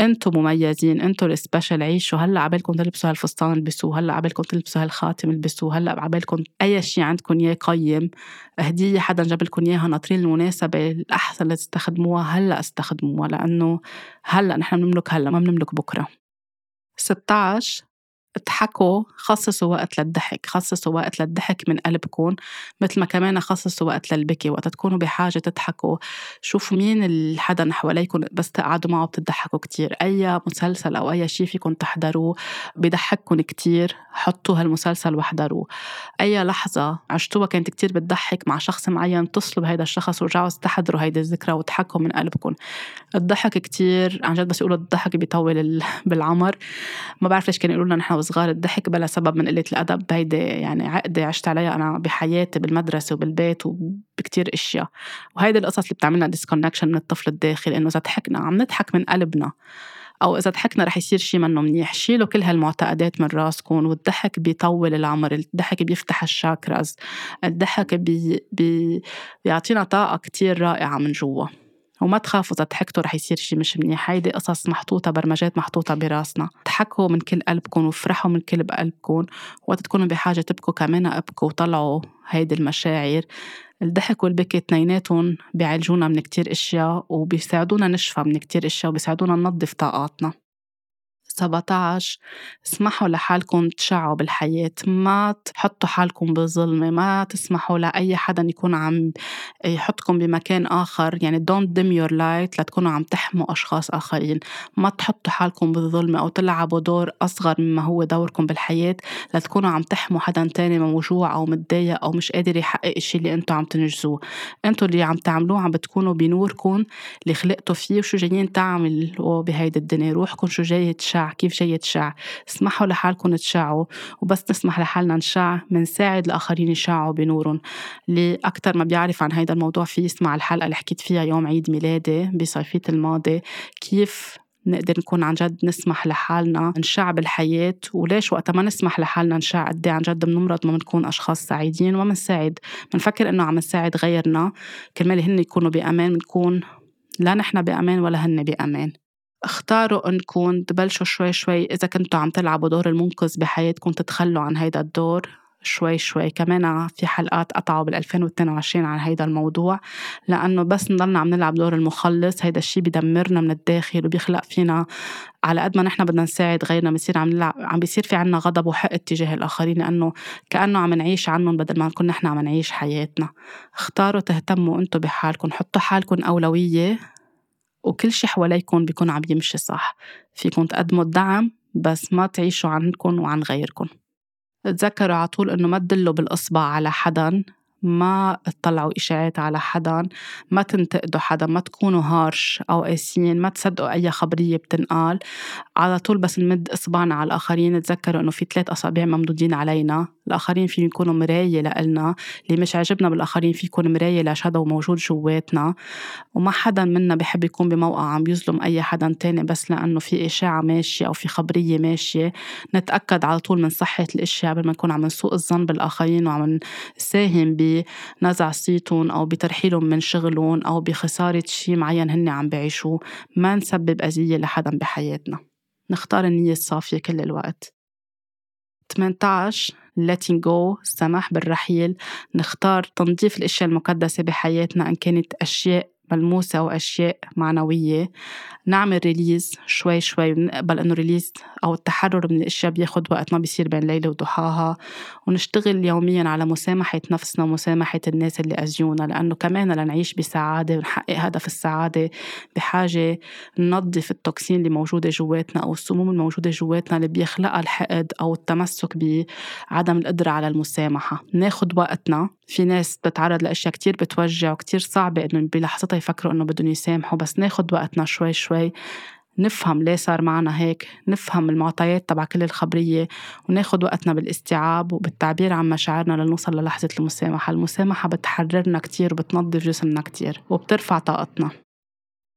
أنتم مميزين أنتم السبيشال عيشوا هلأ عبالكم تلبسوا هالفستان البسوه هلأ عبالكم تلبسوا هالخاتم البسوه هلأ عبالكم أي شيء عندكم إياه قيم. هدية حدا جاب لكم إياها ناطرين المناسبة الأحسن اللي تستخدموها هلأ استخدموها لأنه هلأ نحن بنملك هلأ ما بنملك بكرة. 16 اضحكوا خصصوا وقت للضحك خصصوا وقت للضحك من قلبكم مثل ما كمان خصصوا وقت للبكي وقت تكونوا بحاجة تضحكوا. شوفوا مين الحدا حواليكم بس تقعدوا معه بتضحكوا كتير. أي مسلسل أو أي شيء فيكم تحضروه بضحككم كتير. حطوا هالمسلسل واحضروه أي لحظة عشتوها كانت كتير بتضحك مع شخص معين اتصلوا بهيدا الشخص ورجعوا استحضروا هيدي الذكرى وضحكوا من قلبكم الضحك كتير عن جد بس يقولوا الضحك بيطول بالعمر. ما بعرف ليش كانوا يقولوا لنا نحن وصغار الضحك بلا سبب من قلة الأدب. هيدي يعني عقدة عشت عليها أنا بحياتي بالمدرسة وبالبيت وبكتير أشياء. وهيدي القصص اللي بتعملنا disconnection من الطفل الداخلي إنه إذا ضحكنا عم نضحك من قلبنا. أو إذا ضحكنا رح يصير شيء منه منيح. شيلوا كل هالمعتقدات من راسكم والضحك بيطول العمر الضحك بيفتح ال chakras الضحك بي بي بيعطينا طاقة كتير رائعة من جوا. وما تخافوا إذا ضحكتوا رح يصير شيء مش منيح. هيدي قصص محطوطة برمجات محطوطة براسنا. ضحكوا من كل قلبكم وافرحوا من كل بقلبكم. وقت تكونوا بحاجة تبكوا كمان أبكوا وطلعوا هيدي المشاعر. الضحك والبكي اثنيناتهم بيعالجونا من كتير أشياء وبيساعدونا نشفى من كتير أشياء وبيساعدونا ننظف طاقاتنا. 17 اسمحوا لحالكم تشعوا بالحياة ما تحطوا حالكم بظلمة ما تسمحوا لأي حدا يكون عم يحطكم بمكان آخر يعني don't dim your light لتكونوا عم تحموا أشخاص آخرين. ما تحطوا حالكم بالظلمة أو تلعبوا دور أصغر مما هو دوركم بالحياة لتكونوا عم تحموا حدا تاني موجوع أو متضايق أو مش قادر يحقق الشيء اللي أنتوا عم تنجزوه. أنتوا اللي عم تعملوه عم بتكونوا بنوركم اللي خلقتوا فيه وشو جايين تعملوا بهيدي الدنيا. روحكم شو جاي تشع كيف جاي تشع اسمحوا لحالكم تشعوا وبس نسمح لحالنا نشع منساعد الآخرين يشعوا بنورهم. اللي أكتر ما بيعرف عن هذا الموضوع في يسمع الحلقة اللي حكيت فيها يوم عيد ميلادي بصيفية الماضي كيف نقدر نكون عن جد نسمح لحالنا نشع بالحياة وليش وقت ما نسمح لحالنا نشع قد عن جد بنمرض ما بنكون أشخاص سعيدين وما بنساعد. بنفكر إنه عم نساعد غيرنا كرمال هن يكونوا بأمان بنكون لا نحن بأمان ولا هن بأمان. اختاروا انكم تبلشوا شوي شوي إذا كنتوا عم تلعبوا دور المنقذ بحياتكم تتخلوا عن هيدا الدور شوي شوي. كمان في حلقات قطعوا بال 2022 عن هيدا الموضوع لأنه بس نضلنا عم نلعب دور المخلص هيدا الشيء بدمرنا من الداخل وبيخلق فينا. على قد ما نحن بدنا نساعد غيرنا بصير عم نلعب عم بيصير في عنا غضب وحق تجاه الآخرين لأنه كأنه عم نعيش عنهم بدل ما نكون نحن عم نعيش حياتنا. اختاروا تهتموا أنتم بحالكم حطوا حالكم أولوية وكل شي حواليكم بيكون عم يمشي صح. فيكم تقدموا الدعم بس ما تعيشوا عنكم وعن غيركم. تذكروا على طول إنه ما تدلوا بالإصبع على حدا ما تطلعوا إشاعات على حدا ما تنتقدوا حدا ما تكونوا هارش أو قاسيين ما تصدقوا أي خبرية بتنقال. على طول بس نمد إصبعنا على الآخرين تذكروا إنه في ثلاث أصابع ممدودين علينا. الآخرين في يكونوا مراية لإلنا. اللي مش عاجبنا بالآخرين في يكون مراية لشادو موجود جواتنا. وما حدا منا بحب يكون بموقع عم يظلم أي حدا تاني بس لأنه في إشاعة ماشية أو في خبرية ماشية. نتأكد على طول من صحة الأشياء قبل ما نكون عم نسوء الظن بالآخرين وعم نساهم بنزع صيتهم أو بترحيلهم من شغلهم أو بخسارة شيء معين هن عم بعيشوه. ما نسبب أذية لحدا بحياتنا. نختار النية الصافية كل الوقت. 18 letting go السماح بالرحيل. نختار تنظيف الأشياء المقدسة بحياتنا إن كانت أشياء ملموسة وأشياء معنوية نعمل release شوي شوي ونقبل إنه release أو التحرر من الأشياء بياخد وقت ما بيصير بين ليلة وضحاها. ونشتغل يوميا على مسامحة نفسنا ومسامحة الناس اللي أذيونا لأنه كمان لنعيش بسعادة ونحقق هدف السعادة بحاجة ننظف التوكسين اللي موجودة جواتنا أو السموم الموجودة جواتنا اللي بيخلقها الحقد أو التمسك بعدم القدرة على المسامحة. ناخد وقتنا. في ناس بتتعرض لأشياء كتير بتوجع وكتير صعبة إنه بلحظتها يفكروا إنه بدهم يسامحوا بس ناخد وقتنا شوي شوي. نفهم ليه صار معنا هيك نفهم المعطيات تبع كل الخبرية وناخد وقتنا بالاستيعاب وبالتعبير عن مشاعرنا لنوصل للحظة المسامحة. المسامحة بتحررنا كتير وبتنظف جسمنا كتير وبترفع طاقتنا.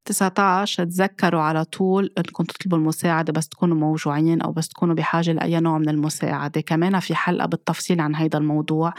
19 تذكروا على طول انكم تطلبوا المساعدة بس تكونوا موجوعين أو بس تكونوا بحاجة لأي نوع من المساعدة. كمان في حلقة بالتفصيل عن هيدا الموضوع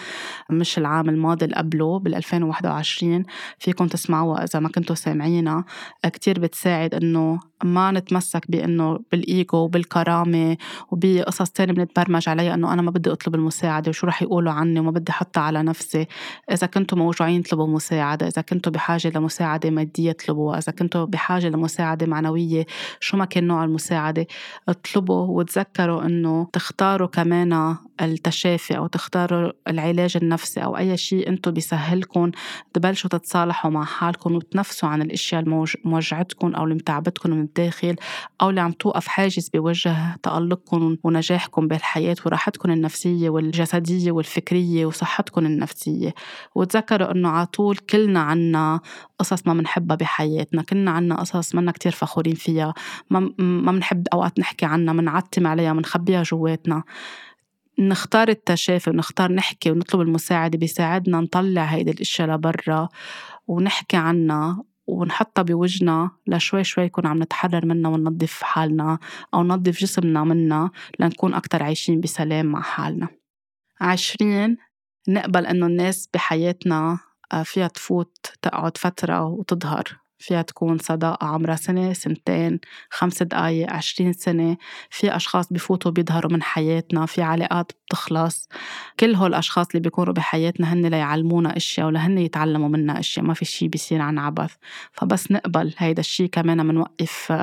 مش العام الماضي اللي قبله بال 2021 فيكم تسمعوها إذا ما كنتوا سامعينها. كتير بتساعد إنه ما نتمسك بإنه بالإيجو وبالكرامة وبقصص تانية بنتبرمج عليها إنه أنا ما بدي أطلب المساعدة وشو رح يقولوا عني وما بدي أحطها على نفسي. إذا كنتوا موجوعين اطلبوا مساعدة. إذا كنتوا بحاجة لمساعدة مادية اطلبوها. إذا كنتوا كنتوا بحاجة لمساعدة معنوية. شو ما كان نوع المساعدة؟ اطلبوا وتذكروا إنه تختاروا كمان التشافي أو تختاروا العلاج النفسي أو أي شيء أنتوا بيسهلكم تبلشوا تتصالحوا مع حالكم وتنفسوا عن الأشياء الموجعتكم أو اللي متعبتكم من الداخل أو اللي عم توقف حاجز بوجه تألقكم ونجاحكم بالحياة وراحتكم النفسية والجسدية والفكرية وصحتكم النفسية. وتذكروا إنه على طول كلنا عنا قصص ما بنحبها بحياتنا. كلنا عنا قصص منا كتير فخورين فيها. ما بنحب أوقات نحكي عنها منعتم عليها منخبيها جواتنا. نختار التشافي ونختار نحكي ونطلب المساعدة بيساعدنا نطلع هيدي الأشياء لبرا ونحكي عنها ونحطها بوجنا لشوي شوي يكون عم نتحرر منها وننظف حالنا أو ننظف جسمنا منها لنكون أكتر عايشين بسلام مع حالنا. عشرين نقبل إنه الناس بحياتنا آه، فيها تفوت تقعد فترة وتظهر. فيها تكون صداقة عمرها سنة سنتين خمس دقايق عشرين سنة في أشخاص بفوتوا بيظهروا من حياتنا في علاقات بتخلص كل هول الأشخاص اللي بيكونوا بحياتنا هن ليعلمونا أشياء ولهن يتعلموا منا أشياء ما في شي بيصير عن عبث. فبس نقبل هيدا الشي كمان منوقف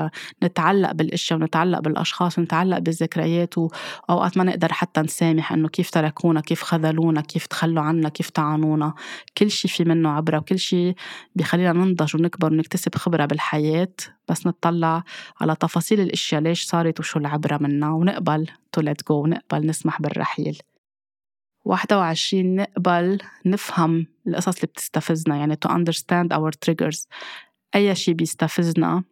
نتعلق بالأشياء ونتعلق بالأشخاص ونتعلق بالذكريات وأوقات ما نقدر حتى نسامح إنه كيف تركونا كيف خذلونا كيف تخلوا عنا كيف طعنونا. كل شي في منه عبرة وكل شي بيخلينا ننضج ونكبر ونكتسب خبرة بالحياة. بس نطلع على تفاصيل الأشياء ليش صارت وشو العبرة منها ونقبل. to let go ونقبل نسمح بالرحيل. واحدة وعشرين نقبل نفهم القصص اللي بتستفزنا يعني to understand our triggers. أي شي بيستفزنا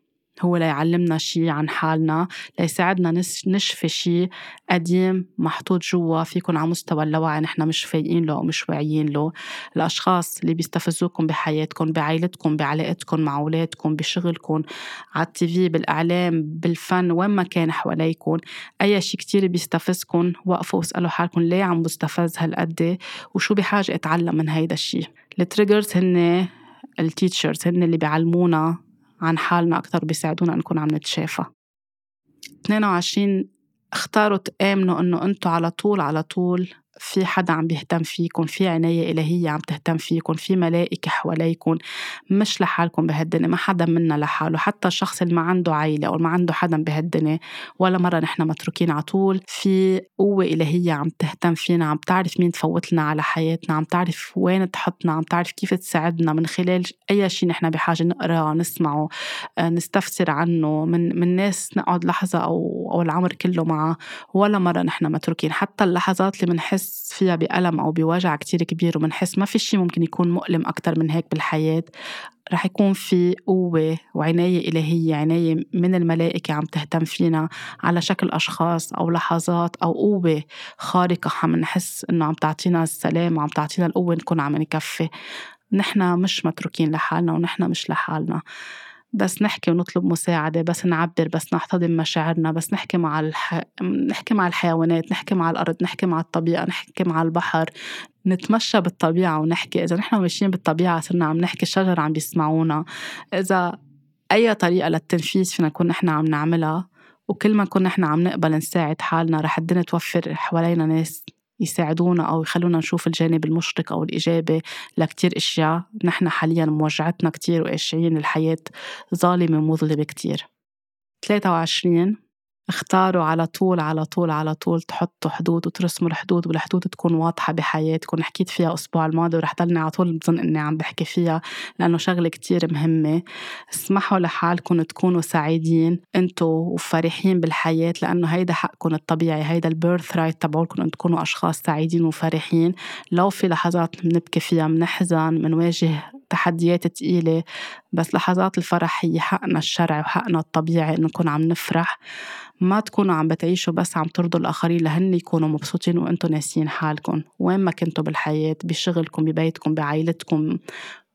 هو ليعلمنا شي عن حالنا ليساعدنا نشفي شي قديم محطوط جوا فيكن على مستوى اللاوعي نحن مش فايقين له أو مش واعيين له. الأشخاص اللي بيستفزوكم بحياتكم بعائلتكم بعلاقتكم مع أولادكم بشغلكم على التيفي بالإعلام بالفن وين ما كان حواليكم أي شي كتير بيستفزكم وقفوا واسألوا حالكم ليه عم بستفز هالقد؟ وشو بحاجة أتعلم من هيدا الشي؟ ال triggers هن ال teachers هن اللي بيعلمونا عن حالنا أكتر بيساعدونا نكون عم نتشافى. 22 اختاروا تآمنوا إنه أنتوا على طول على طول في حدا عم بيهتم فيكم في عناية إلهية عم تهتم فيكم في ملائكة حواليكم مش لحالكم بهالدنيا ما حدا منا لحاله حتى الشخص اللي ما عنده عائلة أو ما عنده حدا بهالدنيا ولا مرة نحن متروكين على طول في قوة إلهية عم تهتم فينا عم تعرف مين تفوت لنا على حياتنا عم تعرف وين تحطنا عم تعرف كيف تساعدنا من خلال أي شيء نحن بحاجة نقرأ نسمعه آه، نستفسر عنه من من ناس نقعد لحظة أو أو العمر كله معه ولا مرة نحن متروكين. حتى اللحظات اللي بنحس بنحس فيها بألم أو بوجع كتير كبير وبنحس ما في شي ممكن يكون مؤلم أكتر من هيك بالحياة. رح يكون في قوة وعناية إلهية عناية من الملائكة عم تهتم فينا على شكل أشخاص أو لحظات أو قوة خارقة عم نحس إنه عم تعطينا السلام وعم تعطينا القوة نكون عم نكفي. نحن مش متروكين لحالنا ونحن مش لحالنا. بس نحكي ونطلب مساعدة بس نعبر بس نحتضن مشاعرنا بس نحكي مع الح... نحكي مع الحيوانات نحكي مع الأرض نحكي مع الطبيعة نحكي مع البحر نتمشى بالطبيعة ونحكي. إذا نحن ماشيين بالطبيعة صرنا عم نحكي الشجر عم بيسمعونا. إذا أي طريقة للتنفيذ فينا نكون نحن عم نعملها وكل ما نكون نحن عم نقبل نساعد حالنا رح الدنيا توفر حوالينا ناس يساعدونا أو يخلونا نشوف الجانب المشرق أو الإيجابي لكتير أشياء. نحن حاليا موجعتنا كتير وقاشعين الحياة ظالمة ومظلمة كتير. 23 اختاروا على طول على طول على طول تحطوا حدود وترسموا الحدود والحدود تكون واضحة بحياتكم. حكيت فيها الأسبوع الماضي ورح ضلني على طول بظن إني عم بحكي فيها لأنه شغلة كتير مهمة. اسمحوا لحالكم تكونوا سعيدين أنتوا وفرحين بالحياة لأنه هيدا حقكم الطبيعي هيدا البيرث رايت تبعولكم أن تكونوا أشخاص سعيدين وفرحين. لو في لحظات بنبكي فيها بنحزن بنواجه تحديات تقيلة بس لحظات الفرح هي حقنا الشرعي وحقنا الطبيعي إنه نكون عم نفرح. ما تكونوا عم بتعيشوا بس عم ترضوا الآخرين لهن يكونوا مبسوطين وأنتوا ناسيين حالكم. وين ما كنتوا بالحياة بشغلكم ببيتكم بعائلتكم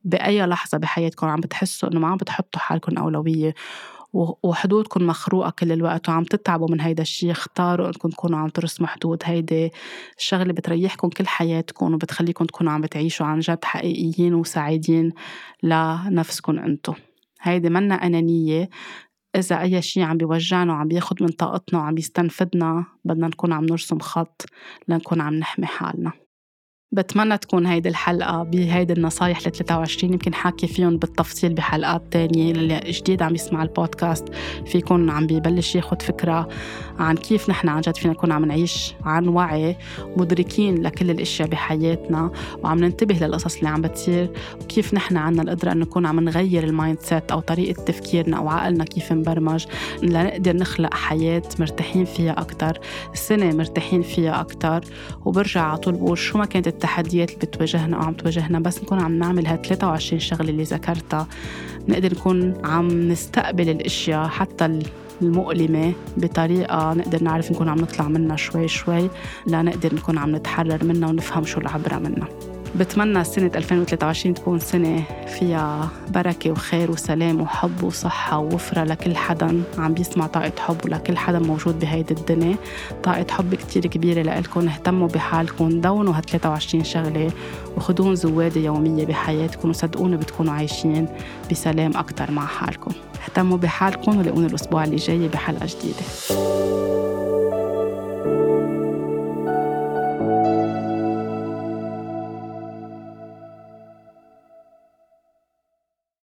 بأي لحظة بحياتكم عم بتحسوا إنه ما عم بتحطوا حالكم أولوية. وحدودكم مخروقة كل الوقت وعم تتعبوا من هيدا الشيء اختاروا انكم تكونوا عم ترسموا حدود. هيدي الشغلة بتريحكم كل حياتكم وبتخليكم تكونوا عم بتعيشوا عن جد حقيقيين وسعيدين لنفسكم أنتم هيدي منا أنانية. إذا أي شيء عم بيوجعنا وعم بياخد من طاقتنا وعم بيستنفدنا بدنا نكون عم نرسم خط لنكون عم نحمي حالنا. بتمنى تكون هيدي الحلقة بهيدي النصايح ل 23 يمكن حاكي فيهم بالتفصيل بحلقات تانية. اللي جديد عم يسمع البودكاست فيكون عم ببلش ياخد فكرة. عن كيف نحن عن جد فينا نكون عم نعيش عن وعي مدركين لكل الأشياء بحياتنا وعم ننتبه للقصص اللي عم بتصير وكيف نحن عنا القدرة إنه نكون عم نغير ال mindset أو طريقة تفكيرنا أو عقلنا كيف مبرمج لنقدر نخلق حياة مرتاحين فيها أكتر سنة مرتاحين فيها أكتر. وبرجع على طول بقول شو ما كانت التحديات اللي بتواجهنا أو عم تواجهنا بس نكون عم نعمل هال 23 شغلة اللي ذكرتها. نقدر نكون عم نستقبل الأشياء حتى المؤلمة بطريقة نقدر نعرف نكون عم نطلع منها شوي شوي لنقدر نكون عم نتحرر منها ونفهم شو العبرة منها. بتمنى سنة 2023 تكون سنة فيها بركة وخير وسلام وحب وصحة ووفرة لكل حدا. عم بيسمع طاقة حب ولكل حدا موجود بهيدي الدنيا. طاقة حب كتير كبيرة لإلكم. اهتموا بحالكم. دونوا هال 23 شغلة وخدون زوادة يومية بحياتكم وصدقوني بتكونوا عايشين بسلام أكتر مع حالكم. اهتموا بحالكم ولاقوني الأسبوع اللي جاي بحلقة جديدة.